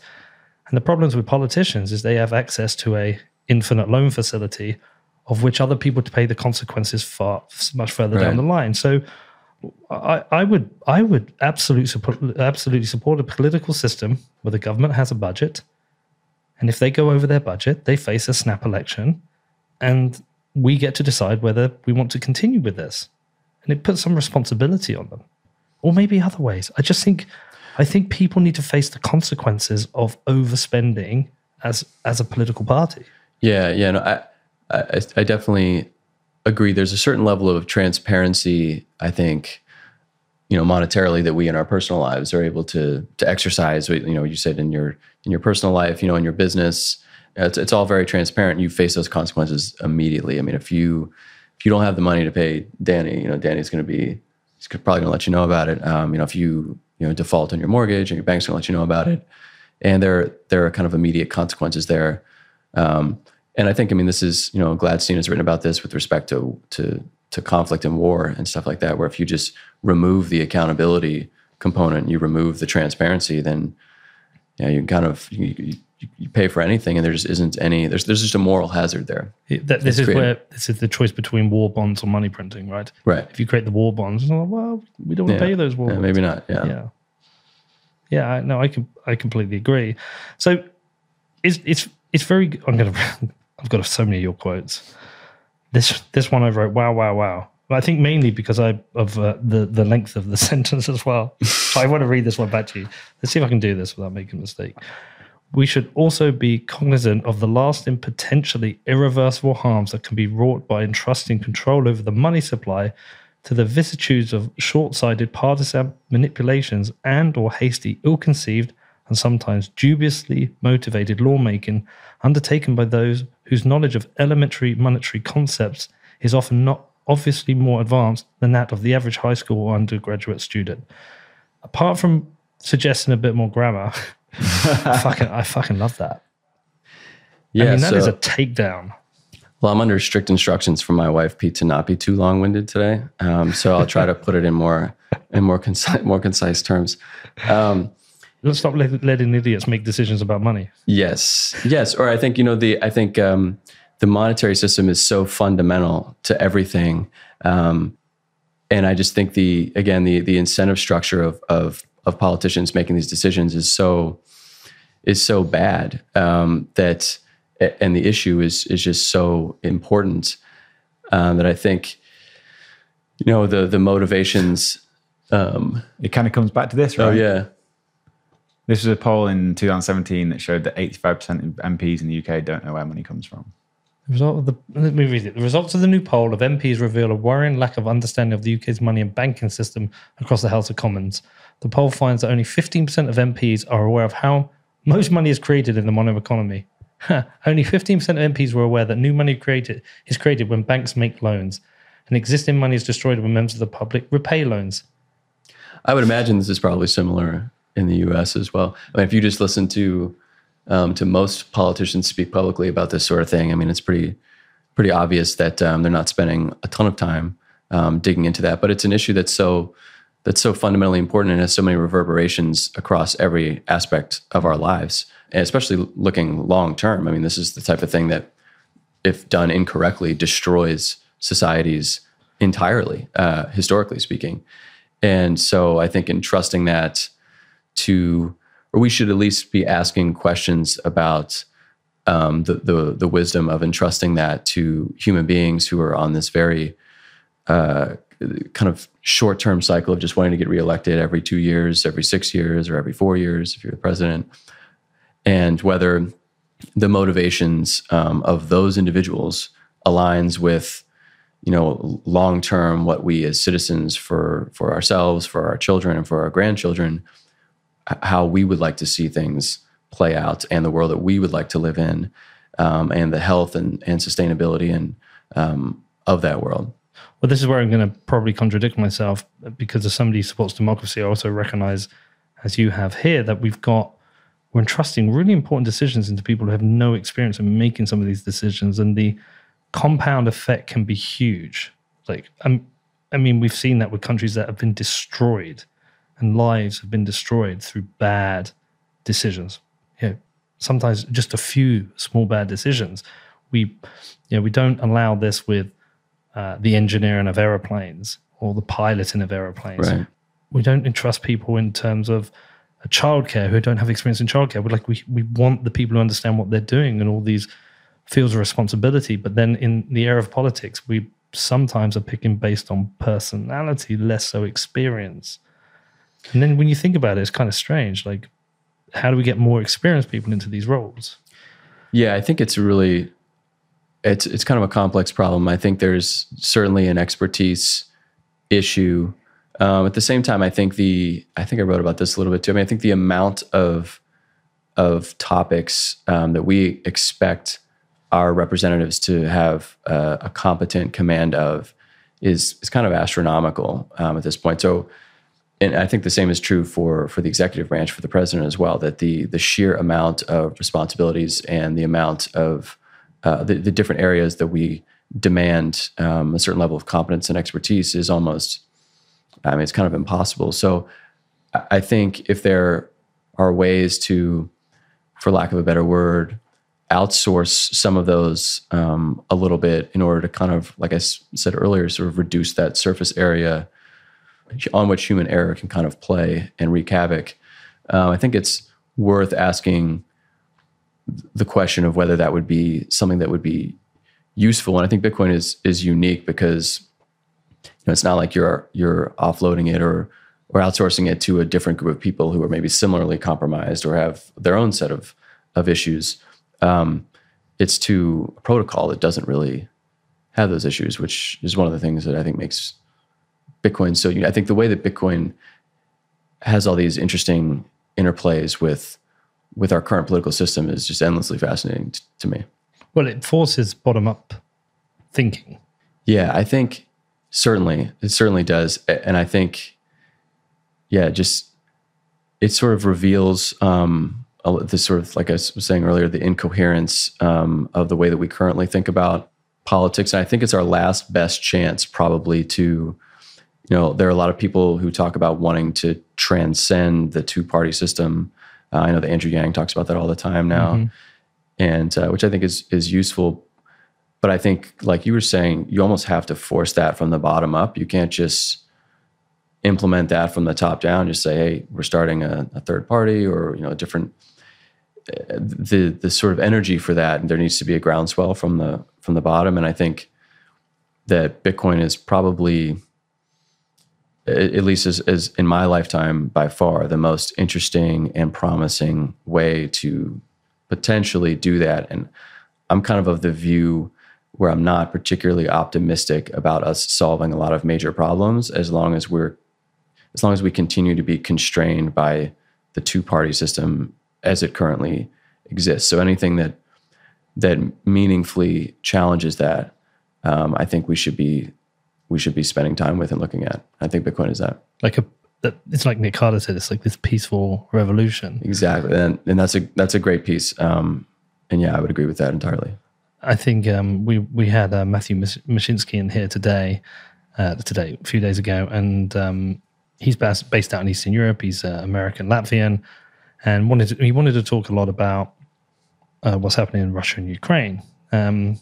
And the problems with politicians is they have access to a infinite loan facility, of which other people to pay the consequences far much further right. down the line. So I, would I would absolutely support absolutely support a political system where the government has a budget, and if they go over their budget, they face a snap election, and we get to decide whether we want to continue with this, and it puts some responsibility on them, or maybe other ways. I just think I think people need to face the consequences of overspending as as a political party. Yeah, yeah, no, I I, I definitely agree. There's a certain level of transparency, I think, you know, monetarily that we in our personal lives are able to to exercise. You know, you said in your in your personal life, you know, in your business, it's, it's all very transparent. You face those consequences immediately. I mean, if you if you don't have the money to pay Danny, you know, Danny's going to be he's probably going to let you know about it. Um, you know, if you you know default on your mortgage and your bank's going to let you know about it, and there there are kind of immediate consequences there. Um, and I think, I mean, this is, you know, Gladstein has written about this with respect to to to conflict and war and stuff like that, where if you just remove the accountability component, you remove the transparency, then yeah, you kind of you, you, you, pay for anything, and there just isn't any. There's there's just a moral hazard there. that, this is created. where this is the choice between war bonds or money printing, right? Right. If you create the war bonds, like, well, we don't want to pay those war. Yeah, bonds. Maybe not. Yeah. Yeah. Yeah. No, I can I completely agree. So it's it's it's very. I'm gonna I've got so many of your quotes. This this one I wrote, wow, wow, wow. I think mainly because I of uh, the the length of the sentence as well. I want to read this one back to you. Let's see if I can do this without making a mistake. We should also be cognizant of the lasting, potentially irreversible harms that can be wrought by entrusting control over the money supply to the vicissitudes of short-sighted partisan manipulations and or hasty, ill-conceived, and sometimes dubiously motivated lawmaking undertaken by those whose knowledge of elementary monetary concepts is often not obviously more advanced than that of the average high school or undergraduate student. Apart from suggesting a bit more grammar, I, fucking, I fucking love that. Yeah, I mean, that so, is a takedown. Well, I'm under strict instructions from my wife, Pete, to not be too long-winded today. Um, so I'll try to put it in more in more concise, more concise terms. Um, Let's stop letting idiots make decisions about money. Yes, yes. Or I think you know the I think um, the monetary system is so fundamental to everything, um, and I just think the again the the incentive structure of of of politicians making these decisions is so is so bad um, that and the issue is is just so important um, that I think you know the the motivations. Um, it kind of comes back to this, right? Oh yeah this was a poll in 2017 that showed that 85% of MPs in the UK don't know where money comes from. The result of the let me read it. The results of the new poll of MPs reveal a worrying lack of understanding of the UK's money and banking system across the House of Commons. The poll finds that only 15% of MPs are aware of how most money is created in the modern economy. Only 15% of MPs were aware that new money created is created when banks make loans, and existing money is destroyed when members of the public repay loans. I would imagine this is probably similar in the U.S. as well. I mean, if you just listen to um, to most politicians speak publicly about this sort of thing, I mean, it's pretty pretty obvious that um, they're not spending a ton of time um, digging into that. But it's an issue that's so that's so fundamentally important and has so many reverberations across every aspect of our lives, and especially looking long term. I mean, this is the type of thing that, if done incorrectly, destroys societies entirely, uh, historically speaking. And so, I think in trusting that to, or we should at least be asking questions about um, the, the the wisdom of entrusting that to human beings who are on this very uh, kind of short term cycle of just wanting to get reelected every two years, every six years, or every four years if you're the president, and whether the motivations um, of those individuals aligns with you know long term what we as citizens for for ourselves for our children and for our grandchildren how we would like to see things play out and the world that we would like to live in um, and the health and, and sustainability and um, of that world well, this is where I'm going to probably contradict myself because as somebody who supports democracy, I also recognize, as you have here, that we've got we're entrusting really important decisions into people who have no experience in making some of these decisions, and the compound effect can be huge. Like, I'm, I mean, we've seen that with countries that have been destroyed, and lives have been destroyed through bad decisions. You know, sometimes just a few small bad decisions. We, you know, we don't allow this with uh, the engineering of aeroplanes or the piloting of aeroplanes. Right. We don't entrust people in terms of childcare who don't have experience in childcare. We like we we want the people who understand what they're doing and all these fields of responsibility. But then in the area of politics, we sometimes are picking based on personality, less so experience. And then when you think about it, it's kind of strange. Like, how do we get more experienced people into these roles? Yeah, I think it's a really it's it's kind of a complex problem. I think there's certainly an expertise issue. Um, at the same time, I think the I think I wrote about this a little bit too. I mean, I think the amount of of topics um, that we expect our representatives to have uh, a competent command of is is kind of astronomical um, at this point. So, and I think the same is true for for the executive branch for the president as well. That the the sheer amount of responsibilities and the amount of uh, the, the, different areas that we demand um, a certain level of competence and expertise is almost, I mean, it's kind of impossible. So I think if there are ways to, for lack of a better word, outsource some of those um, a little bit in order to kind of, like I said earlier, sort of reduce that surface area on which human error can kind of play and wreak havoc. Uh, I think it's worth asking the question of whether that would be something that would be useful. And I think Bitcoin is is unique because you know, it's not like you're you're offloading it or or outsourcing it to a different group of people who are maybe similarly compromised or have their own set of of issues. Um, it's to a protocol that doesn't really have those issues, which is one of the things that I think makes Bitcoin so. I think the way that Bitcoin has all these interesting interplays with with our current political system is just endlessly fascinating t- to me. Well, it forces bottom up thinking. Yeah, I think certainly it certainly does, and I think yeah, just it sort of reveals um, this sort of like I was saying earlier, the incoherence um, of the way that we currently think about politics, and I think it's our last best chance probably to. You know, there are a lot of people who talk about wanting to transcend the two party system uh, I know that Andrew Yang talks about that all the time now, mm-hmm. and uh, which I think is is useful. But I think, like you were saying, you almost have to force that from the bottom up. You can't just implement that from the top down. Just say, "Hey, we're starting a, a third party," or you know, a different. Uh, the the sort of energy for that, And there needs to be a groundswell from the from the bottom, and I think that Bitcoin is probably at least as, as in my lifetime, by far the most interesting and promising way to potentially do that. And I'm kind of of the view where I'm not particularly optimistic about us solving a lot of major problems as long as we're as long as we continue to be constrained by the two party system as it currently exists. So anything that that meaningfully challenges that, um, I think we should be we should be spending time with and looking at. I think Bitcoin is that. Like a, it's like Nick Carter said. It's like this peaceful revolution. Exactly, and and that's a that's a great piece. Um, and yeah, I would agree with that entirely. I think um, we we had uh, Matthew Mezinskis in here today, uh, today a few days ago, and um, he's bas- based out in Eastern Europe. He's uh, American Latvian, and wanted to, he wanted to talk a lot about uh, what's happening in Russia and Ukraine. Um,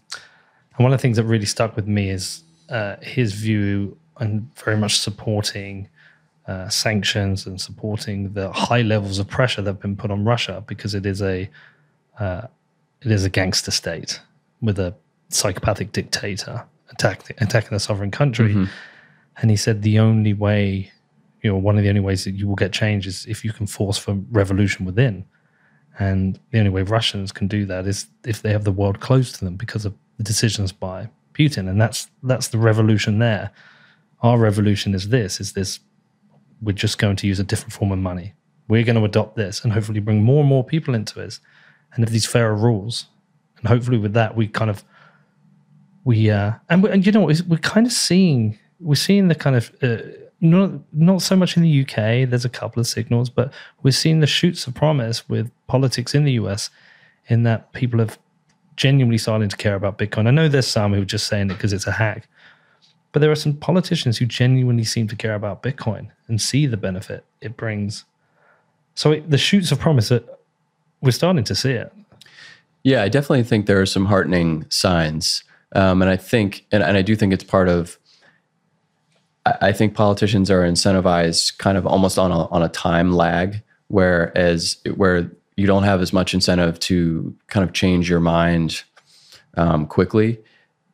and one of the things that really stuck with me is uh, his view and very much supporting uh, sanctions and supporting the high levels of pressure that have been put on Russia because it is a uh, it is a gangster state with a psychopathic dictator attack, attacking a sovereign country. And he said the only way, you know, one of the only ways that you will get change is if you can force for revolution within. And the only way Russians can do that is if they have the world closed to them because of the decisions by Putin. And that's that's the revolution there. Our revolution is this, is this we're just going to use a different form of money. We're going to adopt this and hopefully bring more and more people into it and have these fairer rules. And hopefully with that we kind of we uh and, we, and you know we're kind of seeing we're seeing the kind of uh, not not so much in the UK there's a couple of signals but we're seeing the shoots of promise with politics in the US in that people have genuinely starting to care about bitcoin. I know there's some who are just saying it because it's a hack but there are some politicians who genuinely seem to care about bitcoin and see the benefit it brings. So it, the shoots of promise that we're starting to see it. Yeah, I definitely think there are some heartening signs, um, and I think, and, and I do think it's part of. I, I think politicians are incentivized kind of almost on a on a time lag, whereas where you don't have as much incentive to kind of change your mind um, quickly.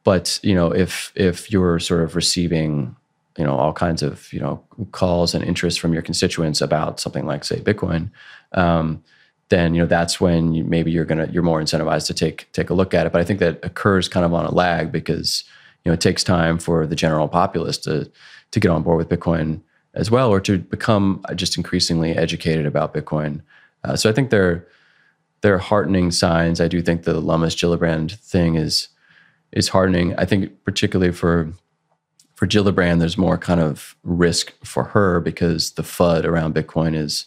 But you know, if if you're sort of receiving you know all kinds of you know calls and interest from your constituents about something like say Bitcoin, um, then you know that's when you, maybe you're gonna you're more incentivized to take take a look at it. But I think that occurs kind of on a lag because you know it takes time for the general populace to to get on board with Bitcoin as well, or to become just increasingly educated about Bitcoin. Uh, so I think there are heartening signs. I do think the Lummis Gillibrand thing is is heartening. I think particularly for for Gillibrand, there's more kind of risk for her because the FUD around Bitcoin is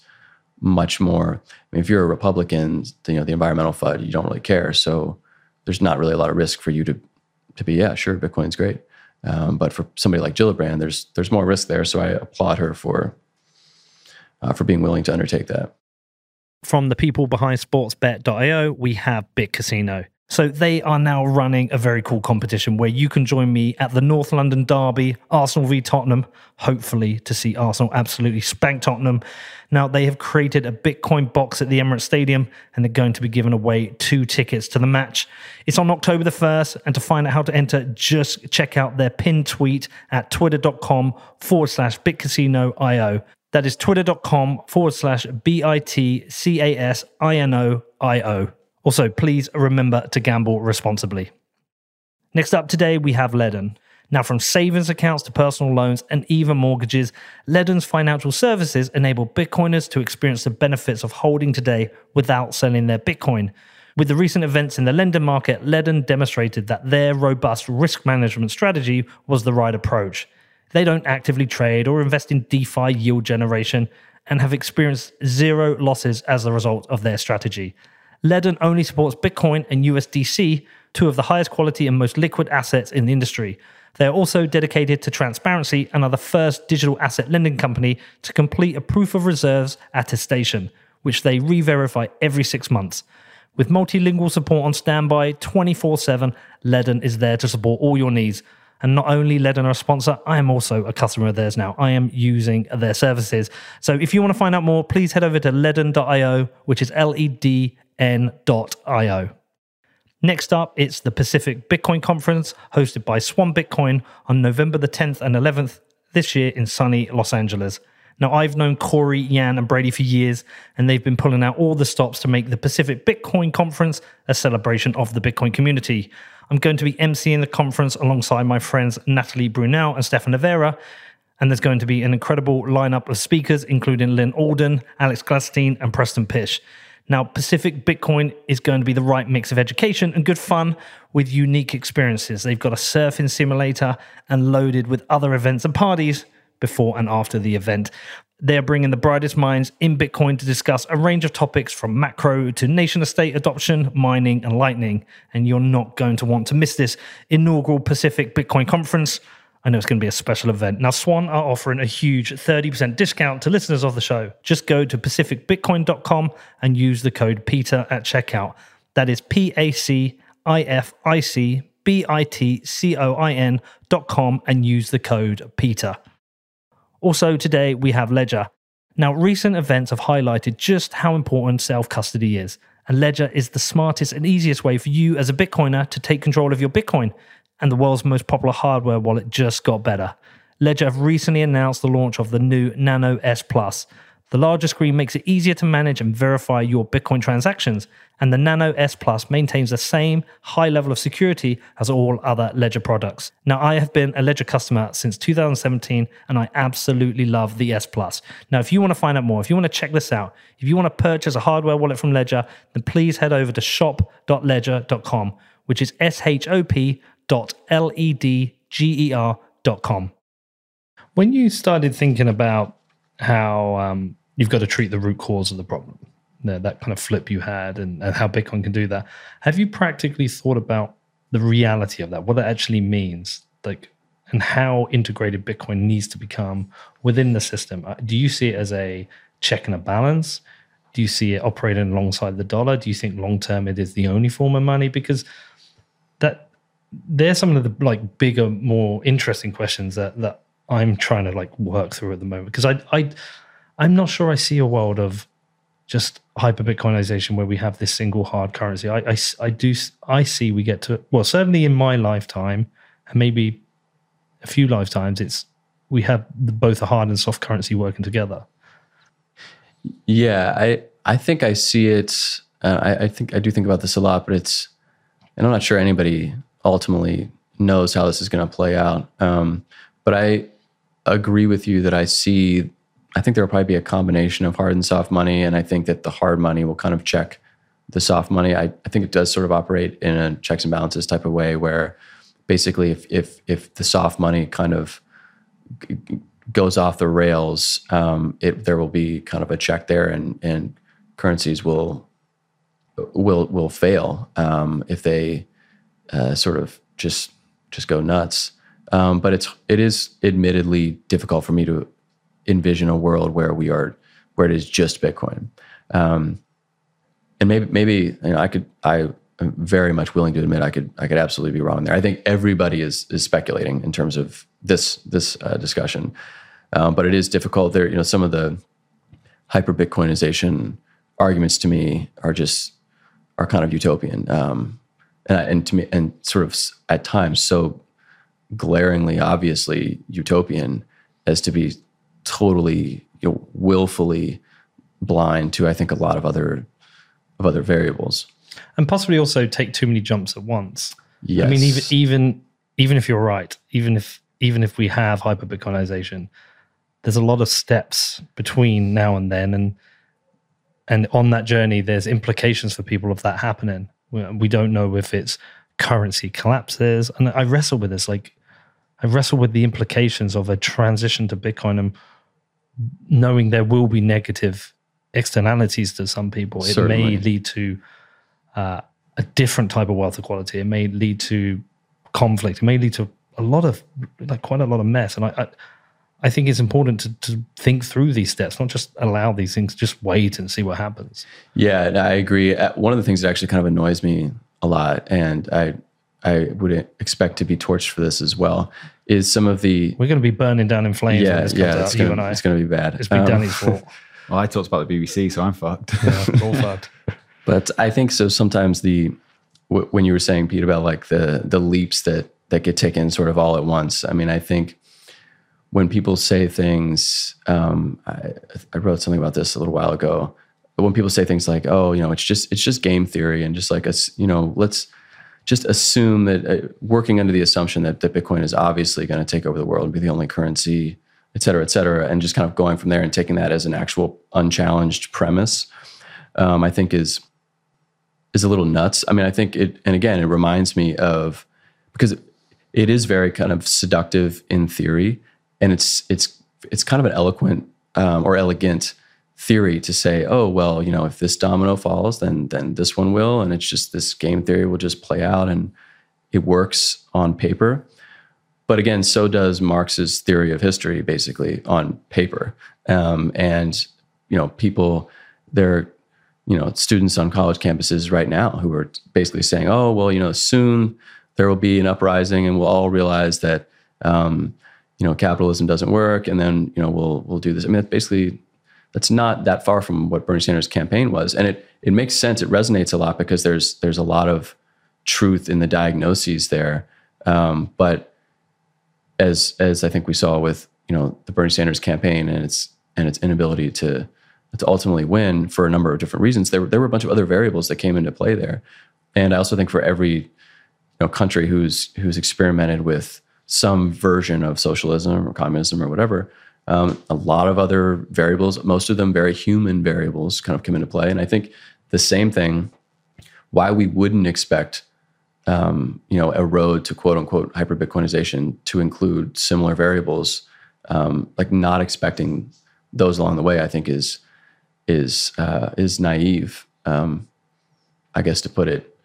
much more. I mean, if you're a Republican, you know the environmental FUD, you don't really care. So there's not really a lot of risk for you to to be yeah, sure, Bitcoin's great. Um, but for somebody like Gillibrand, there's there's more risk there. So I applaud her for uh, for being willing to undertake that. From the people behind sportsbet.io, we have Bit Casino. So they are now running a very cool competition where you can join me at the North London Derby, Arsenal v Tottenham, hopefully to see Arsenal absolutely spank Tottenham. Now they have created a Bitcoin box at the Emirates Stadium and they're going to be giving away two tickets to the match. It's on October the 1st and to find out how to enter, just check out their pinned tweet at twitter.com forward slash bitcasino.io. That is twitter.com forward slash B I T C A S I N O I O. Also, please remember to gamble responsibly. Next up today, we have Ledn. Now, from savings accounts to personal loans and even mortgages, Ledn's financial services enable Bitcoiners to experience the benefits of holding today without selling their Bitcoin. With the recent events in the lending market, Ledn demonstrated that their robust risk management strategy was the right approach. They don't actively trade or invest in DeFi yield generation and have experienced zero losses as a result of their strategy. Ledn only supports Bitcoin and USDC, two of the highest quality and most liquid assets in the industry. They are also dedicated to transparency and are the first digital asset lending company to complete a proof of reserves attestation, which they re verify every six months. With multilingual support on standby 24 7, Ledn is there to support all your needs. And not only Ledn are a sponsor, I am also a customer of theirs now. I am using their services. So if you want to find out more, please head over to ledn.io, which is L E D N.io. Next up, it's the Pacific Bitcoin Conference hosted by Swan Bitcoin on November the 10th and 11th this year in sunny Los Angeles. Now, I've known Cory, Yan, and Brady for years, and they've been pulling out all the stops to make the Pacific Bitcoin Conference a celebration of the Bitcoin community. I'm going to be emceeing the conference alongside my friends Natalie Brunell and Stephan Livera, and there's going to be an incredible lineup of speakers, including Lyn Alden, Alex Gladstein, and Preston Pysh. Now, Pacific Bitcoin is going to be the right mix of education and good fun with unique experiences. They've got a surfing simulator and loaded with other events and parties before and after the event. They're bringing the brightest minds in Bitcoin to discuss a range of topics from macro to nation state adoption, mining, and lightning. And you're not going to want to miss this inaugural Pacific Bitcoin conference. I know it's going to be a special event. Now, Swan are offering a huge 30% discount to listeners of the show. Just go to pacificbitcoin.com and use the code PETER at checkout. That is P A C I F I C B I T C O I N dot com and use the code PETER. Also, today we have Ledger. Now, recent events have highlighted just how important self custody is, and Ledger is the smartest and easiest way for you as a Bitcoiner to take control of your Bitcoin. And the world's most popular hardware wallet just got better. Ledger have recently announced the launch of the new Nano S Plus. The larger screen makes it easier to manage and verify your Bitcoin transactions, and the Nano S Plus maintains the same high level of security as all other Ledger products. Now, I have been a Ledger customer since 2017, and I absolutely love the S Plus. Now, if you want to find out more, if you want to check this out, if you want to purchase a hardware wallet from Ledger, then please head over to shop.ledger.com, which is S H O P dot L E D G E R dot com. When you started thinking about how um, you've got to treat the root cause of the problem, that, that kind of flip you had, and, and how Bitcoin can do that, have you practically thought about the reality of that, what that actually means, like, and how integrated Bitcoin needs to become within the system? Uh, Do you see it as a check and a balance? Do you see it operating alongside the dollar? Do you think long term it is the only form of money? Because that they're some of the like bigger, more interesting questions that that I'm trying to like work through at the moment. Because I I I'm not sure I see a world of just hyper Bitcoinization where we have this single hard currency. I I do s- I see we get to well certainly in my lifetime and maybe a few lifetimes it's we have both a hard and soft currency working together. Yeah, I I think I see it. Uh, I, I think I do think about this a lot, but it's, and I'm not sure anybody ultimately knows how this is going to play out. Um, but I agree with you that I see. I think there will probably be a combination of hard and soft money, and I think that the hard money will kind of check the soft money. I, I think it does sort of operate in a checks and balances type of way, where basically, if if if the soft money kind of goes off the rails, um, it there will be kind of a check there, and and currencies will will will fail um, if they uh, sort of just just go nuts. Um, but it's it is admittedly difficult for me to envision a world where we are where it is just Bitcoin. Um, and maybe maybe you know, I could I am very much willing to admit I could I could absolutely be wrong there. I think everybody is is speculating in terms of this this uh, discussion, um, but it is difficult. There, you know, some of the hyper Bitcoinization arguments to me are just are kind of utopian, um, and and to me and sort of at times so glaringly obviously utopian as to be totally you know willfully blind to I think a lot of other of other variables. and possibly also take too many jumps at once. Yes. I mean, even even even if you're right, even if even if we have hyperbitcoinization, there's a lot of steps between now and then, and and on that journey, there's implications for people of that happening. We, we don't know if it's currency collapses, and I wrestle with this. Like, I wrestle with the implications of a transition to Bitcoin and knowing there will be negative externalities to some people. It may lead to uh, a different type of wealth equality. It may lead to conflict. It may lead to a lot of like quite a lot of mess. And I, I, I think it's important to, to think through these steps, not just allow these things. Just wait and see what happens. Yeah, I agree. Uh, One of the things that actually kind of annoys me a lot, and I I would expect to be torched for this as well, is some of the We're going to be burning down in flames when yeah comes yeah out. it's gonna, and I. it's gonna be bad. It's been Um, Danny's fault. Well, I talked about the BBC, so I'm fucked. Yeah, it's all fucked. But I think so. Sometimes the w- when you were saying Pete about like the the leaps that that get taken sort of all at once. I mean, I think when people say things, um, I, I wrote something about this a little while ago. But when people say things like, "Oh, you know, it's just it's just game theory," and just like us, you know, let's just assume that uh, working under the assumption that, that Bitcoin is obviously going to take over the world and be the only currency, et cetera, et cetera, and just kind of going from there and taking that as an actual unchallenged premise. um, I think is is a little nuts. I mean, I think it, and again, it reminds me of because it is very kind of seductive in theory, and it's it's it's kind of an eloquent um, or elegant theory to say, oh well, you know, if this domino falls, then then this one will, and it's just this game theory will just play out, and it works on paper. But again, so does Marx's theory of history, basically on paper. Um, and you know, people, they're you know, students on college campuses right now who are basically saying, "Oh, well, you know, soon there will be an uprising, and we'll all realize that." Um, you know, capitalism doesn't work, and then you know we'll we'll do this. I mean, that's basically that's not that far from what Bernie Sanders' campaign was, and it it makes sense. It resonates a lot because there's there's a lot of truth in the diagnoses there. Um, but as as I think we saw with you know the Bernie Sanders campaign and its and its inability to to ultimately win for a number of different reasons, there there were a bunch of other variables that came into play there. And I also think for every you know country who's who's experimented with some version of socialism or communism or whatever, um, a lot of other variables, most of them very human variables, kind of come into play. And I think the same thing, why we wouldn't expect um, you know, a road to quote unquote hyper Bitcoinization to include similar variables, um, like not expecting those along the way, I think is is uh, is naive. Um, I guess to put it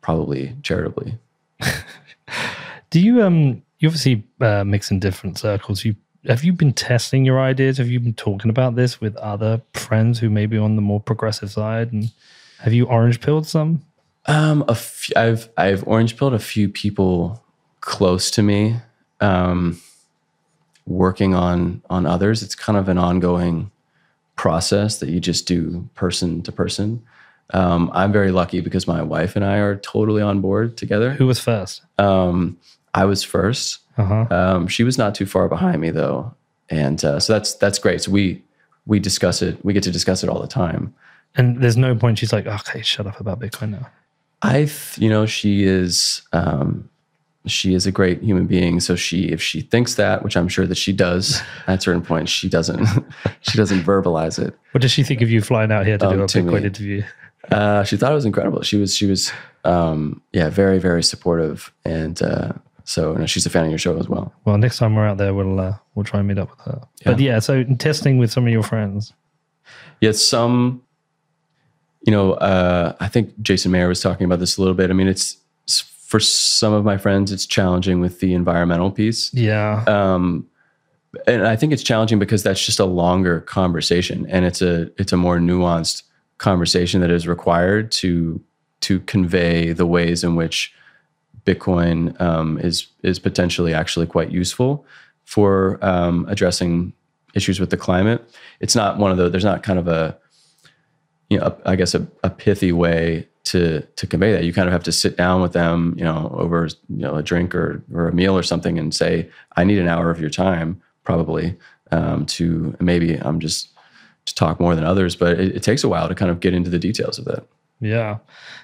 probably charitably. Do you um you obviously uh, mix in different circles. You have you been testing your ideas? Have you been talking about this with other friends who may be on the more progressive side? And have you orange pilled some? Um, a f- I've I've orange pilled a few people close to me, um, working on on others. It's kind of an ongoing process that you just do person to person. Um, I'm very lucky because my wife and I are totally on board together. Who was first? Um, I was 1st Uh-huh. Um, she was not too far behind me though, and uh, so that's that's great. So we we discuss it. We get to discuss it all the time. And there's no point she's like, okay, shut up about Bitcoin now. I, you know, she is, um, she is a great human being. So she, if she thinks that, which I'm sure that she does at certain points, she doesn't, she doesn't verbalize it. What does she think of you flying out here to Um, do a to Bitcoin me. interview? Uh, she thought it was incredible. She was, she was, um, yeah, very, very supportive. And, uh, so she's a fan of your show as well. Well, next time we're out there, we'll uh, we'll try and meet up with her. But yeah, so testing with some of your friends. Yet some, you know, uh, I think Jason Maier was talking about this a little bit. I mean, it's, it's for some of my friends, it's challenging with the environmental piece. Yeah. um, and I think it's challenging because that's just a longer conversation, and it's a it's a more nuanced conversation that is required to to convey the ways in which Bitcoin um, is is potentially actually quite useful for um, addressing issues with the climate. It's not one of the there's not kind of a you know a, I guess a, a pithy way to to convey that. You kind of have to sit down with them, you know, over you know a drink or or a meal or something, and say, I need an hour of your time probably um, to maybe I'm just to talk more than others, but it, it takes a while to kind of get into the details of that. Yeah.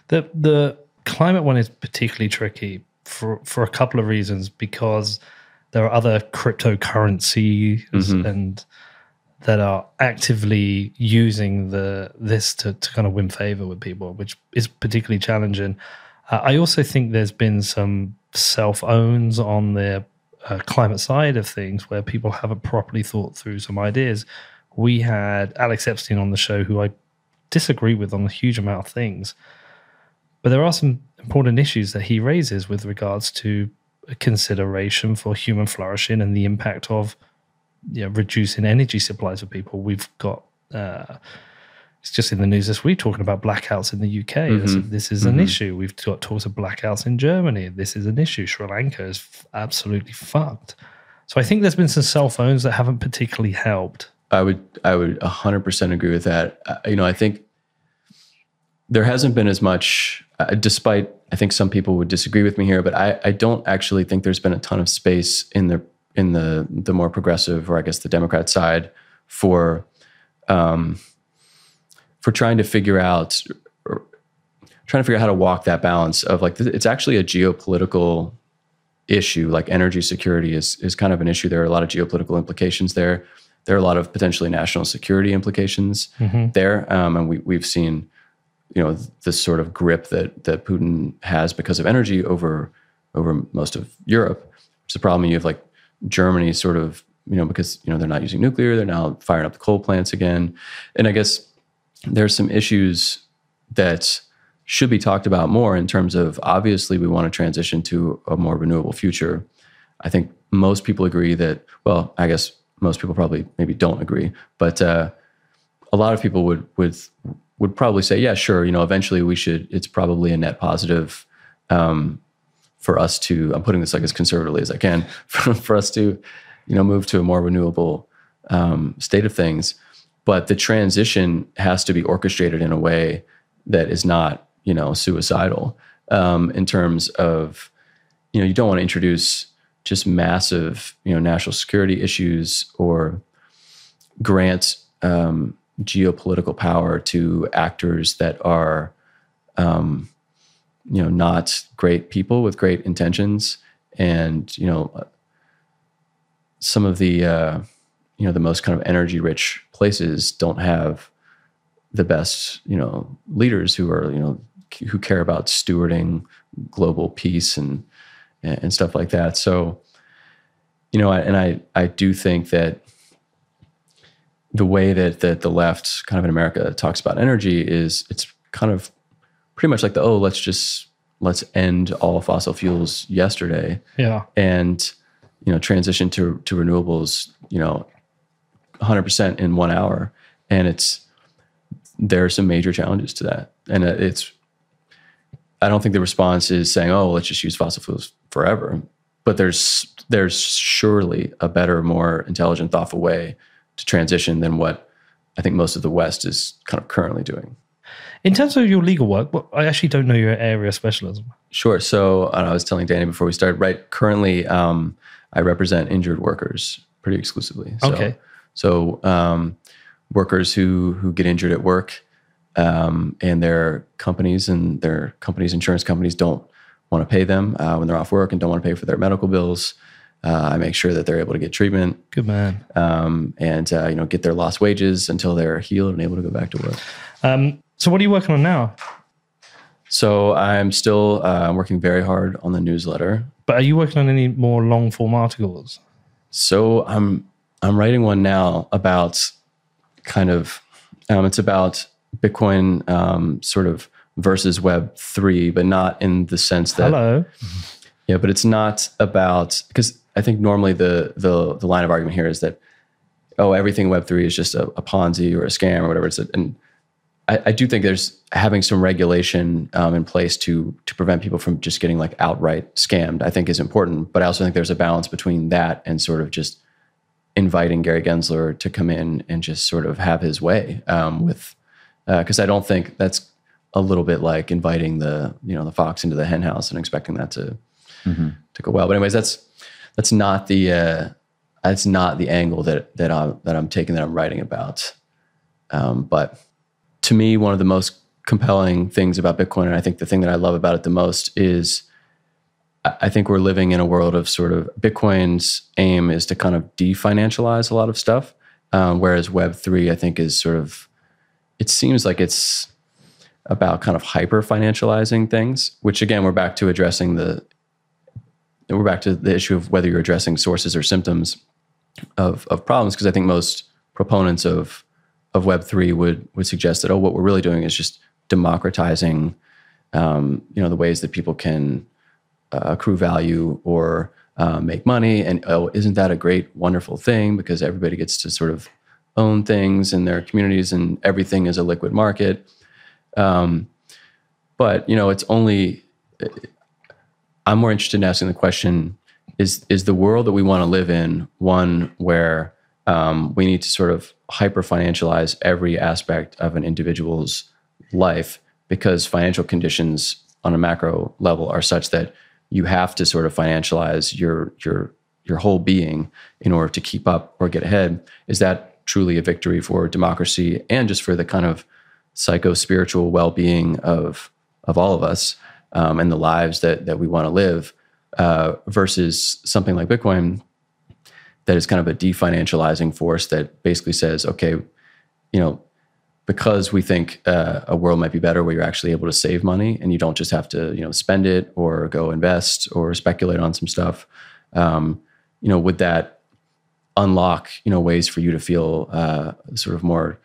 The the climate one is particularly tricky for for a couple of reasons because there are other cryptocurrencies Mhm. and that are actively using the this to, to kind of win favor with people, which is particularly challenging. Uh, I also think there's been some self owns on the uh, climate side of things where people haven't properly thought through some ideas. We had Alex Epstein on the show, who I disagree with on a huge amount of things. But there are some important issues that he raises with regards to consideration for human flourishing and the impact of you know, reducing energy supplies for people. We've got uh, it's just in the news this week talking about blackouts in the UK. This, Mhm. this is an Mhm. issue. We've got talks of blackouts in Germany. This is an issue. Sri Lanka is f- absolutely fucked. So I think there's been some cell phones that haven't particularly helped. I would I would 100% agree with that. Uh, you know, I think there hasn't been as much, uh, despite I think some people would disagree with me here, but I, I don't actually think there's been a ton of space in the in the the more progressive or I guess the Democrat side for um, for trying to figure out trying to figure out how to walk that balance of like it's actually a geopolitical issue. Like energy security is is kind of an issue. There are a lot of geopolitical implications there. There are a lot of potentially national security implications there, um, and we we've seen you know this sort of grip that that Putin has because of energy over over most of Europe. It's a problem. You have like Germany, sort of you know because you know they're not using nuclear, they're now firing up the coal plants again, and I guess there's some issues that should be talked about more in terms of obviously we want to transition to a more renewable future. I think most people agree that, well, I guess most people probably maybe don't agree, but uh, a lot of people would would would probably say, yeah, sure, you know, eventually we should. It's probably a net positive um, for us to. I'm putting this like as conservatively as I can for, for us to, you know, move to a more renewable um, state of things. But the transition has to be orchestrated in a way that is not you know suicidal um, in terms of you know you don't want to introduce just massive you know national security issues or grant um, geopolitical power to actors that are um, you know not great people with great intentions and you know some of the uh, you know the most kind of energy rich places don't have the best you know leaders who are you know who care about stewarding global peace and and stuff like that. So, you know, and I I do think that the way that that the left kind of in America talks about energy is it's kind of pretty much like the oh let's just let's end all fossil fuels yesterday Yeah. and you know transition to to renewables you know 100% in 1 hour and it's there are some major challenges to that and uh, it's I don't think the response is saying, "Oh, let's just use fossil fuels forever." But there's there's surely a better, more intelligent, thoughtful way to transition than what I think most of the West is kind of currently doing. In terms of your legal work, well, I actually don't know your area of specialism. Sure. So uh, I was telling Danny before we started. Right. Currently, um, I represent injured workers pretty exclusively. So, Okay. So um, workers who who get injured at work, um, and their companies and their companies, insurance companies, don't want to pay them uh, when they're off work and don't want to pay for their medical bills. Uh, I make sure that they're able to get treatment Good man. um, and uh, you know get their lost wages until they're healed and able to go back to work. Um, so, what are you working on now? So I'm still uh, working very hard on the newsletter. But are you working on any more long form articles? So I'm I'm writing one now about kind of um, it's about Bitcoin um, sort of versus Web three, but not in the sense that Hello. yeah, but it's not about because I think normally the the the line of argument here is that oh everything Web three is just a, a Ponzi or a scam or whatever it's a, and I, I do think there's having some regulation um, in place to to prevent people from just getting like outright scammed. I think is important, but I also think there's a balance between that and sort of just inviting Gary Gensler to come in and just sort of have his way um, with because I don't think that's a little bit like inviting the you know the fox into the hen house and expecting that to to go well. But anyways, that's that's not the uh, that's not the angle that that I'm that I'm taking that I'm writing about. Um, but to me, one of the most compelling things about Bitcoin, and I think the thing that I love about it the most is I think we're living in a world of sort of Bitcoin's aim is to kind of definancialize a lot of stuff, um, whereas Web three I think is sort of it seems like it's about kind of hyper financializing things, which again we're back to addressing the we're back to the issue of whether you're addressing sources or symptoms of of problems because I think most proponents of of Web three would would suggest that oh what we're really doing is just democratizing um, you know the ways that people can uh, accrue value or uh, make money. And oh isn't that a great wonderful thing? Because everybody gets to sort of own things in their communities and everything is a liquid market. Um, but you know it's only i'm more interested in asking the question is is the world that we want to live in one where um, we need to sort of hyper financialize every aspect of an individual's life? Because financial conditions on a macro level are such that you have to sort of financialize your your your whole being in order to keep up or get ahead. Is that truly a victory for democracy and just for the kind of psycho spiritual well-being of of all of us um, and the lives that that we want to live uh, versus something like bitcoin that is kind of a definancializing force that basically says, okay, you know, because we think uh, a world might be better where you're actually able to save money and you don't just have to you know spend it or go invest or speculate on some stuff um, you know would that unlock you know ways for you to feel uh, sort of more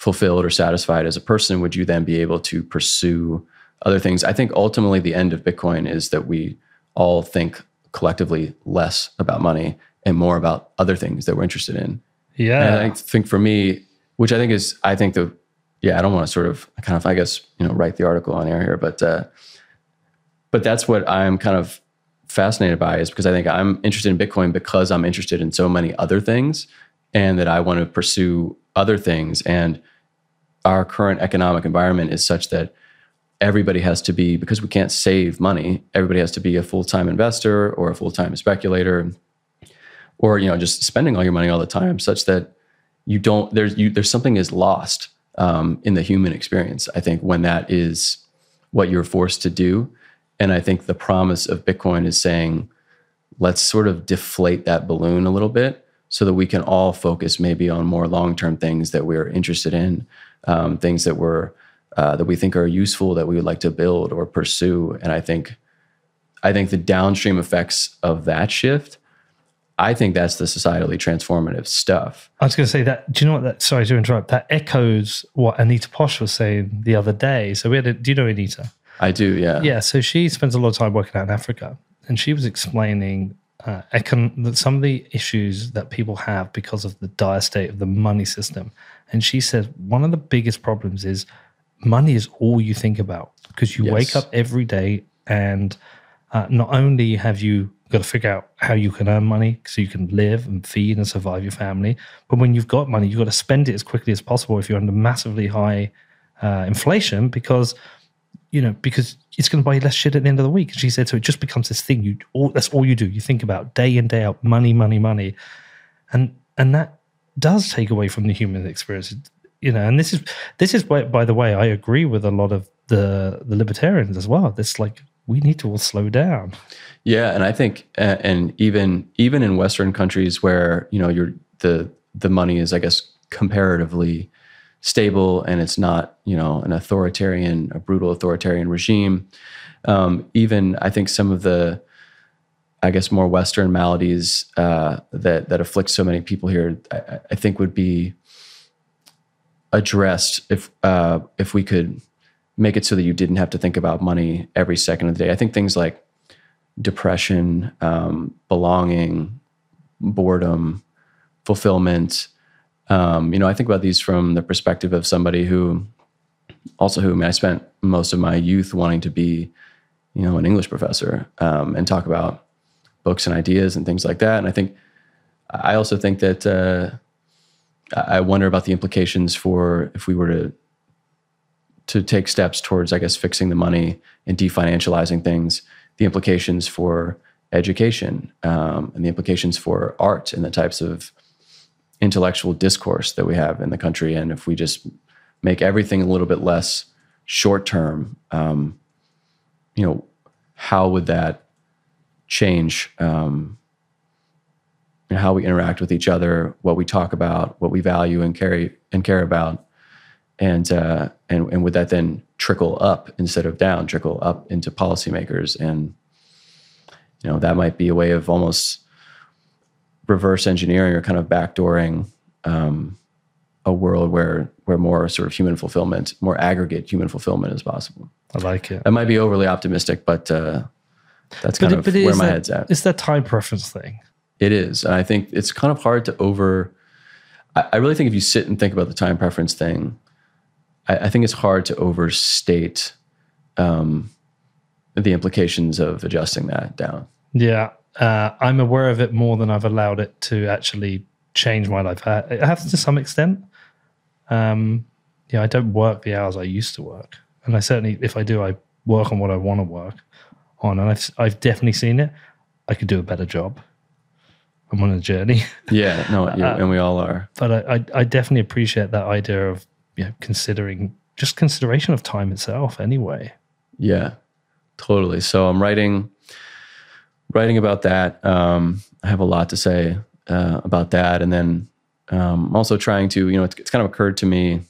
fulfilled or satisfied as a person? Would you then be able to pursue other things i think ultimately the end of bitcoin is that we all think collectively less about money and more about other things that we're interested in Yeah. and I think for me, which I think is, I think the, yeah, I don't want to sort of kind of, I guess, you know, write the article on air here, but, uh, but that's what I'm kind of fascinated by is because I think I'm interested in Bitcoin because I'm interested in so many other things and that I want to pursue other things. And our current economic environment is such that everybody has to be, because we can't save money, everybody has to be a full time investor or a full time speculator or you know just spending all your money all the time such that you don't there's you there's something is lost um, in the human experience i think when that is what you're forced to do. And i think the promise of bitcoin is saying let's sort of deflate that balloon a little bit so that we can all focus maybe on more long-term things that we're interested in um, things that we're uh, that we think are useful that we would like to build or pursue and i think i think the downstream effects of that shift I think that's the societally transformative stuff. I was going to say that. Do you know what that? Sorry to interrupt. That echoes what Anita Posch was saying the other day. So we had. A, do you know Anita? I do, yeah. Yeah. So she spends a lot of time working out in Africa, and she was explaining uh, econ- that some of the issues that people have because of the dire state of the money system. And she said one of the biggest problems is money is all you think about because you Yes. wake up every day and uh, not only have you got to figure out how you can earn money so you can live and feed and survive your family, but when you've got money, you've got to spend it as quickly as possible if you're under massively high uh, inflation because you know because it's going to buy you less shit at the end of the week. And she said so it just becomes this thing you all that's all you do. You think about day in day out money, money, money, and and that does take away from the human experience. You know, and this is this is by the way, I agree with a lot of the the libertarians as well. It's like we need to all slow down. Yeah, and I think, uh, and even even in Western countries where you know you're the the money is, I guess, comparatively stable, and it's not you know an authoritarian, a brutal authoritarian regime. Um, even I think some of the, I guess, more Western maladies uh, that that afflict so many people here, I, I think would be addressed if uh, if we could make it so that you didn't have to think about money every second of the day. I think things like depression, um, belonging, boredom, fulfillment. Um, you know, I think about these from the perspective of somebody who, also who, I mean, I spent most of my youth wanting to be, you know, an English professor um, and talk about books and ideas and things like that. And I think, I also think that uh, I wonder about the implications for if we were to to take steps towards, I guess, fixing the money and definancializing things, the implications for education um, and the implications for art and the types of intellectual discourse that we have in the country. And if we just make everything a little bit less short term, um, you know, how would that change um, know, how we interact with each other, what we talk about, what we value and carry and care about? and uh, and and would that then trickle up instead of down, trickle up into policymakers, and you know that might be a way of almost reverse engineering or kind of backdooring um, a world where where more sort of human fulfillment, more aggregate human fulfillment is possible. I like it. That might be overly optimistic, but uh, that's kind of it where my that- head's at. It's that time preference thing. It is. And I think it's kind of hard to over. I, I really think if you sit and think about the time preference thing, I, I think it's hard to overstate um, the implications of adjusting that down. Yeah, uh, I'm aware of it more than I've allowed it to actually change my life. I, I have to some extent. Um, yeah, I don't work the hours I used to work, and I certainly, if I do, I work on what I want to work on, and I've I've definitely seen it. I could do a better job. I'm on a journey, Yeah, no, you, and we all are. but I, I I definitely appreciate that idea of you know, considering just consideration of time itself. Anyway, Yeah, totally. So I'm writing writing about that. Um, I have a lot to say uh, about that, and then um, also trying to you know it's, it's kind of occurred to me,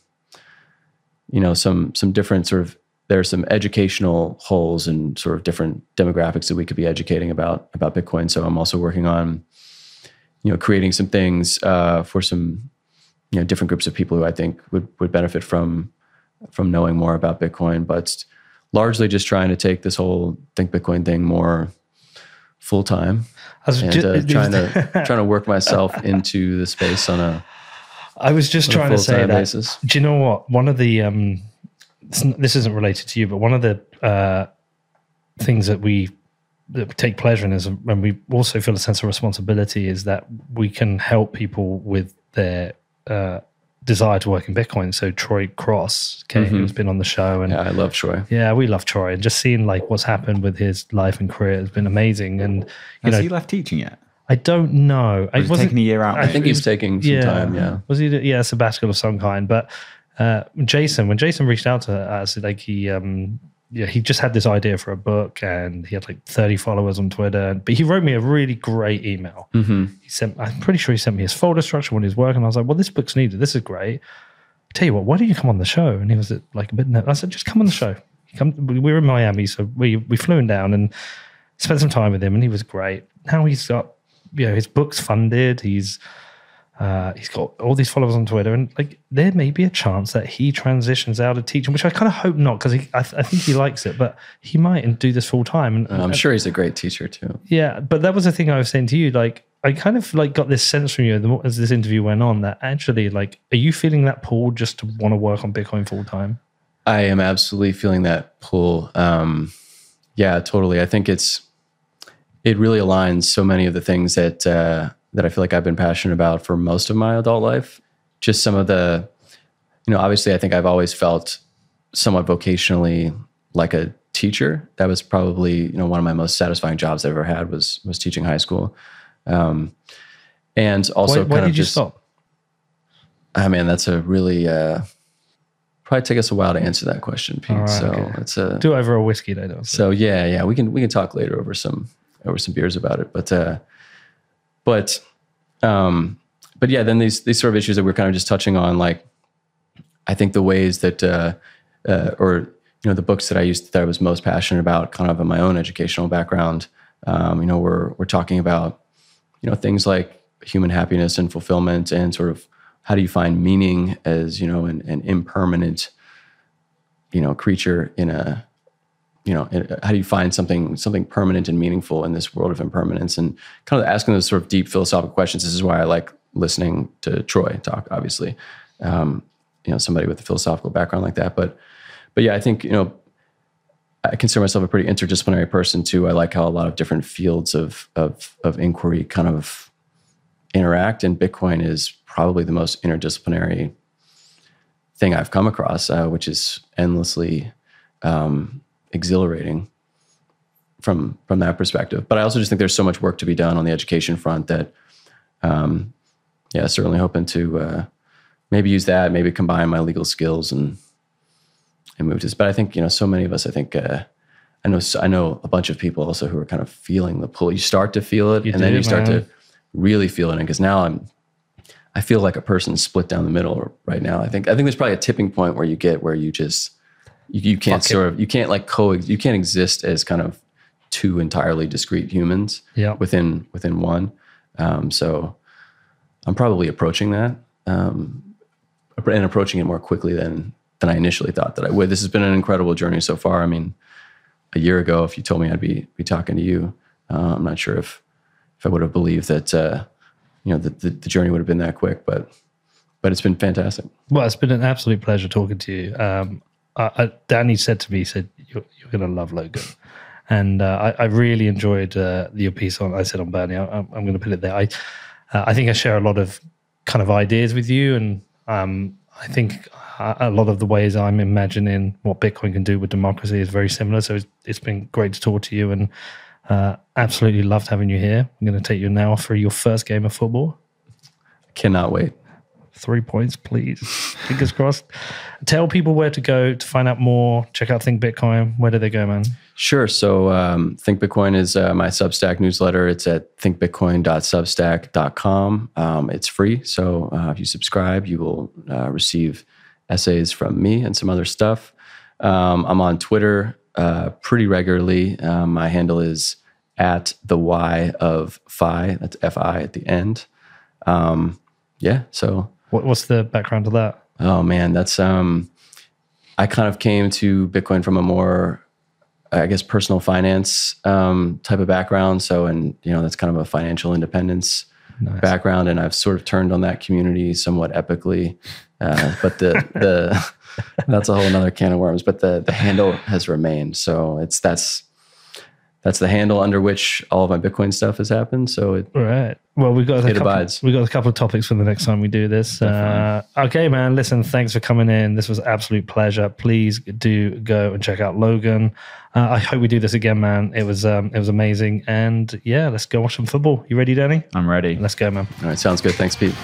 you know, some some different sort of there are some educational holes and sort of different demographics that we could be educating about about Bitcoin. So I'm also working on you know creating some things uh, for some you know different groups of people who I think would would benefit from from knowing more about Bitcoin, but largely just trying to take this whole think Bitcoin thing more full time and just, uh, trying to trying to work myself into the space on a. I was just trying to say that. Basis. Do you know what? One of the um, this isn't related to you, but one of the uh, things that we that take pleasure in is when we also feel a sense of responsibility is that we can help people with their uh, desire to work in Bitcoin. So Troy Cross came, mm-hmm. who's been on the show, and yeah, I love Troy. Yeah, we love Troy, and just seeing like what's happened with his life and career has been amazing. And you has know, he left teaching yet? I don't know. I was taking a year out. I think he's taking some yeah, time. Yeah, was he? Yeah, sabbatical of some kind. But uh, Jason, when Jason reached out to us, like he um, yeah, he just had this idea for a book and he had like 30 followers on Twitter. But he wrote me a really great email. Mm-hmm. He sent, I'm pretty sure he sent me his folder structure when he was working. I was like, well, this book's needed. This is great. I tell you what, why don't you come on the show? And he was like a bit, nervous. I said, just come on the show. Come, we were in Miami, so we, we flew him down and spent some time with him and he was great. Now he's got, you know, his book's funded. He's, uh, he's got all these followers on Twitter, and like there may be a chance that he transitions out of teaching, which I kind of hope not because I, th- I, think he likes it, but he might and do this full time. And I'm sure he's a great teacher too. Yeah, but that was the thing I was saying to you. Like, I kind of like got this sense from you as this interview went on that actually, like, are you feeling that pull just to want to work on Bitcoin full time? I am absolutely feeling that pull. Um, yeah, totally. I think it's it really aligns so many of the things that. Uh, that I feel like I've been passionate about for most of my adult life. Just some of the, you know, obviously I think I've always felt somewhat vocationally like a teacher. That was probably, you know, one of my most satisfying jobs I've ever had was was teaching high school. Um, and also why, why did you just, stop? I mean, that's a really uh, probably take us a while to answer that question, Pete. Right, so okay. it's a do over a whiskey though. So yeah, yeah, we can we can talk later over some over some beers about it. But uh, but um, but yeah, then these these sort of issues that we're kind of just touching on, like I think the ways that uh, uh, or you know the books that I used that I was most passionate about, kind of in my own educational background, um, you know, we're we're talking about you know things like human happiness and fulfillment, and sort of how do you find meaning as you know an, an impermanent you know creature in a you know how do you find something something permanent and meaningful in this world of impermanence? And kind of asking those sort of deep philosophical questions. This is why i like listening to troy talk obviously. Um, you know somebody with a philosophical background like that. But but yeah i think you know i consider myself a pretty interdisciplinary person too. I like how a lot of different fields of of, of inquiry kind of interact. And bitcoin is probably the most interdisciplinary thing i've come across uh, which is endlessly um, exhilarating from from that perspective. But I also just think there's so much work to be done on the education front that, um, yeah, certainly hoping to uh, maybe use that, maybe combine my legal skills and and move to this. But I think you know, so many of us, I think. Uh, I know I know a bunch of people also who are kind of feeling the pull. You start to feel it, you and then you start to really feel it. And because now I'm, I feel like a person split down the middle right now. I think I think there's probably a tipping point where you get where you just you, you can't sort of you can't like co you can't exist as kind of two entirely discrete humans yeah. within within one. Um, so I'm probably approaching that um, and approaching it more quickly than than I initially thought that I would. This has been an incredible journey so far. I mean, a year ago, if you told me I'd be be talking to you, uh, I'm not sure if if I would have believed that uh, you know the, the, the journey would have been that quick, but but it's been fantastic. Well, it's been an absolute pleasure talking to you. Um, uh, Danny said to me, he said, you're, you're going to love Logan. And uh, I, I, really enjoyed uh, your piece on, I said on Bernie, I, am going to put it there. I, uh, I think I share a lot of kind of ideas with you. And um, I think a lot of the ways I'm imagining what Bitcoin can do with democracy is very similar. So it's, it's been great to talk to you and uh, absolutely loved having you here. I'm going to take you now for your first game of football. Cannot wait. Three points, please. Fingers crossed. Tell people where to go to find out more. Check out Think Bitcoin. Where do they go, man? Sure. So um, Think Bitcoin is uh, my Substack newsletter. It's at thinkbitcoin.substack.com. Um, it's free. So uh, if you subscribe, you will uh, receive essays from me and some other stuff. Um, I'm on Twitter uh, pretty regularly. Um, my handle is at the Y of Fi. That's F I at the end. Um, yeah. So What, what's the background to that? Oh man, that's um I kind of came to Bitcoin from a more I guess personal finance um, type of background. So and you know, that's kind of a financial independence background. And I've sort of turned on that community somewhat epically. Uh, but the the that's a whole another can of worms. But the the handle has remained. So it's that's that's the handle under which all of my Bitcoin stuff has happened. So it, All right. Well, we've got a couple, abides. we got a couple of topics for the next time we do this. Uh, okay, man. Listen, thanks for coming in. This was absolute pleasure. Please do go and check out Logan. Uh, I hope we do this again, man. It was um, it was amazing. And yeah, let's go watch some football. You ready, Danny? I'm ready. Let's go, man. all right, sounds good. Thanks, Pete.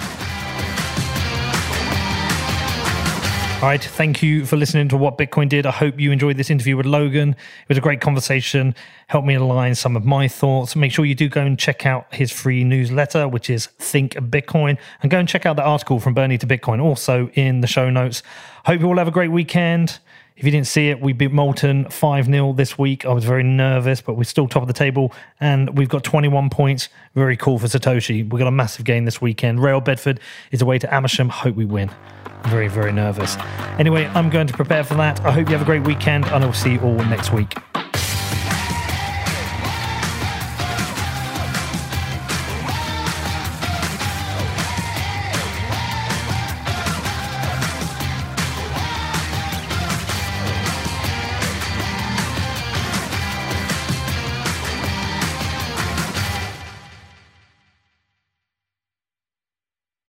All right. Thank you for listening to What Bitcoin Did. I hope you enjoyed this interview with Logan. It was a great conversation. Helped me align some of my thoughts. Make sure you do go and check out his free newsletter, which is Think Bitcoin, and go and check out the article from Bernie to Bitcoin, also in the show notes. Hope you all have a great weekend. If you didn't see it, we beat Molten 5 0 this week. I was very nervous, but we're still top of the table and we've got 21 points. Very cool for Satoshi. We've got a massive game this weekend. Real Bedford is away to Amersham. Hope we win. Very, very nervous. Anyway, I'm going to prepare for that. I hope you have a great weekend and I'll see you all next week.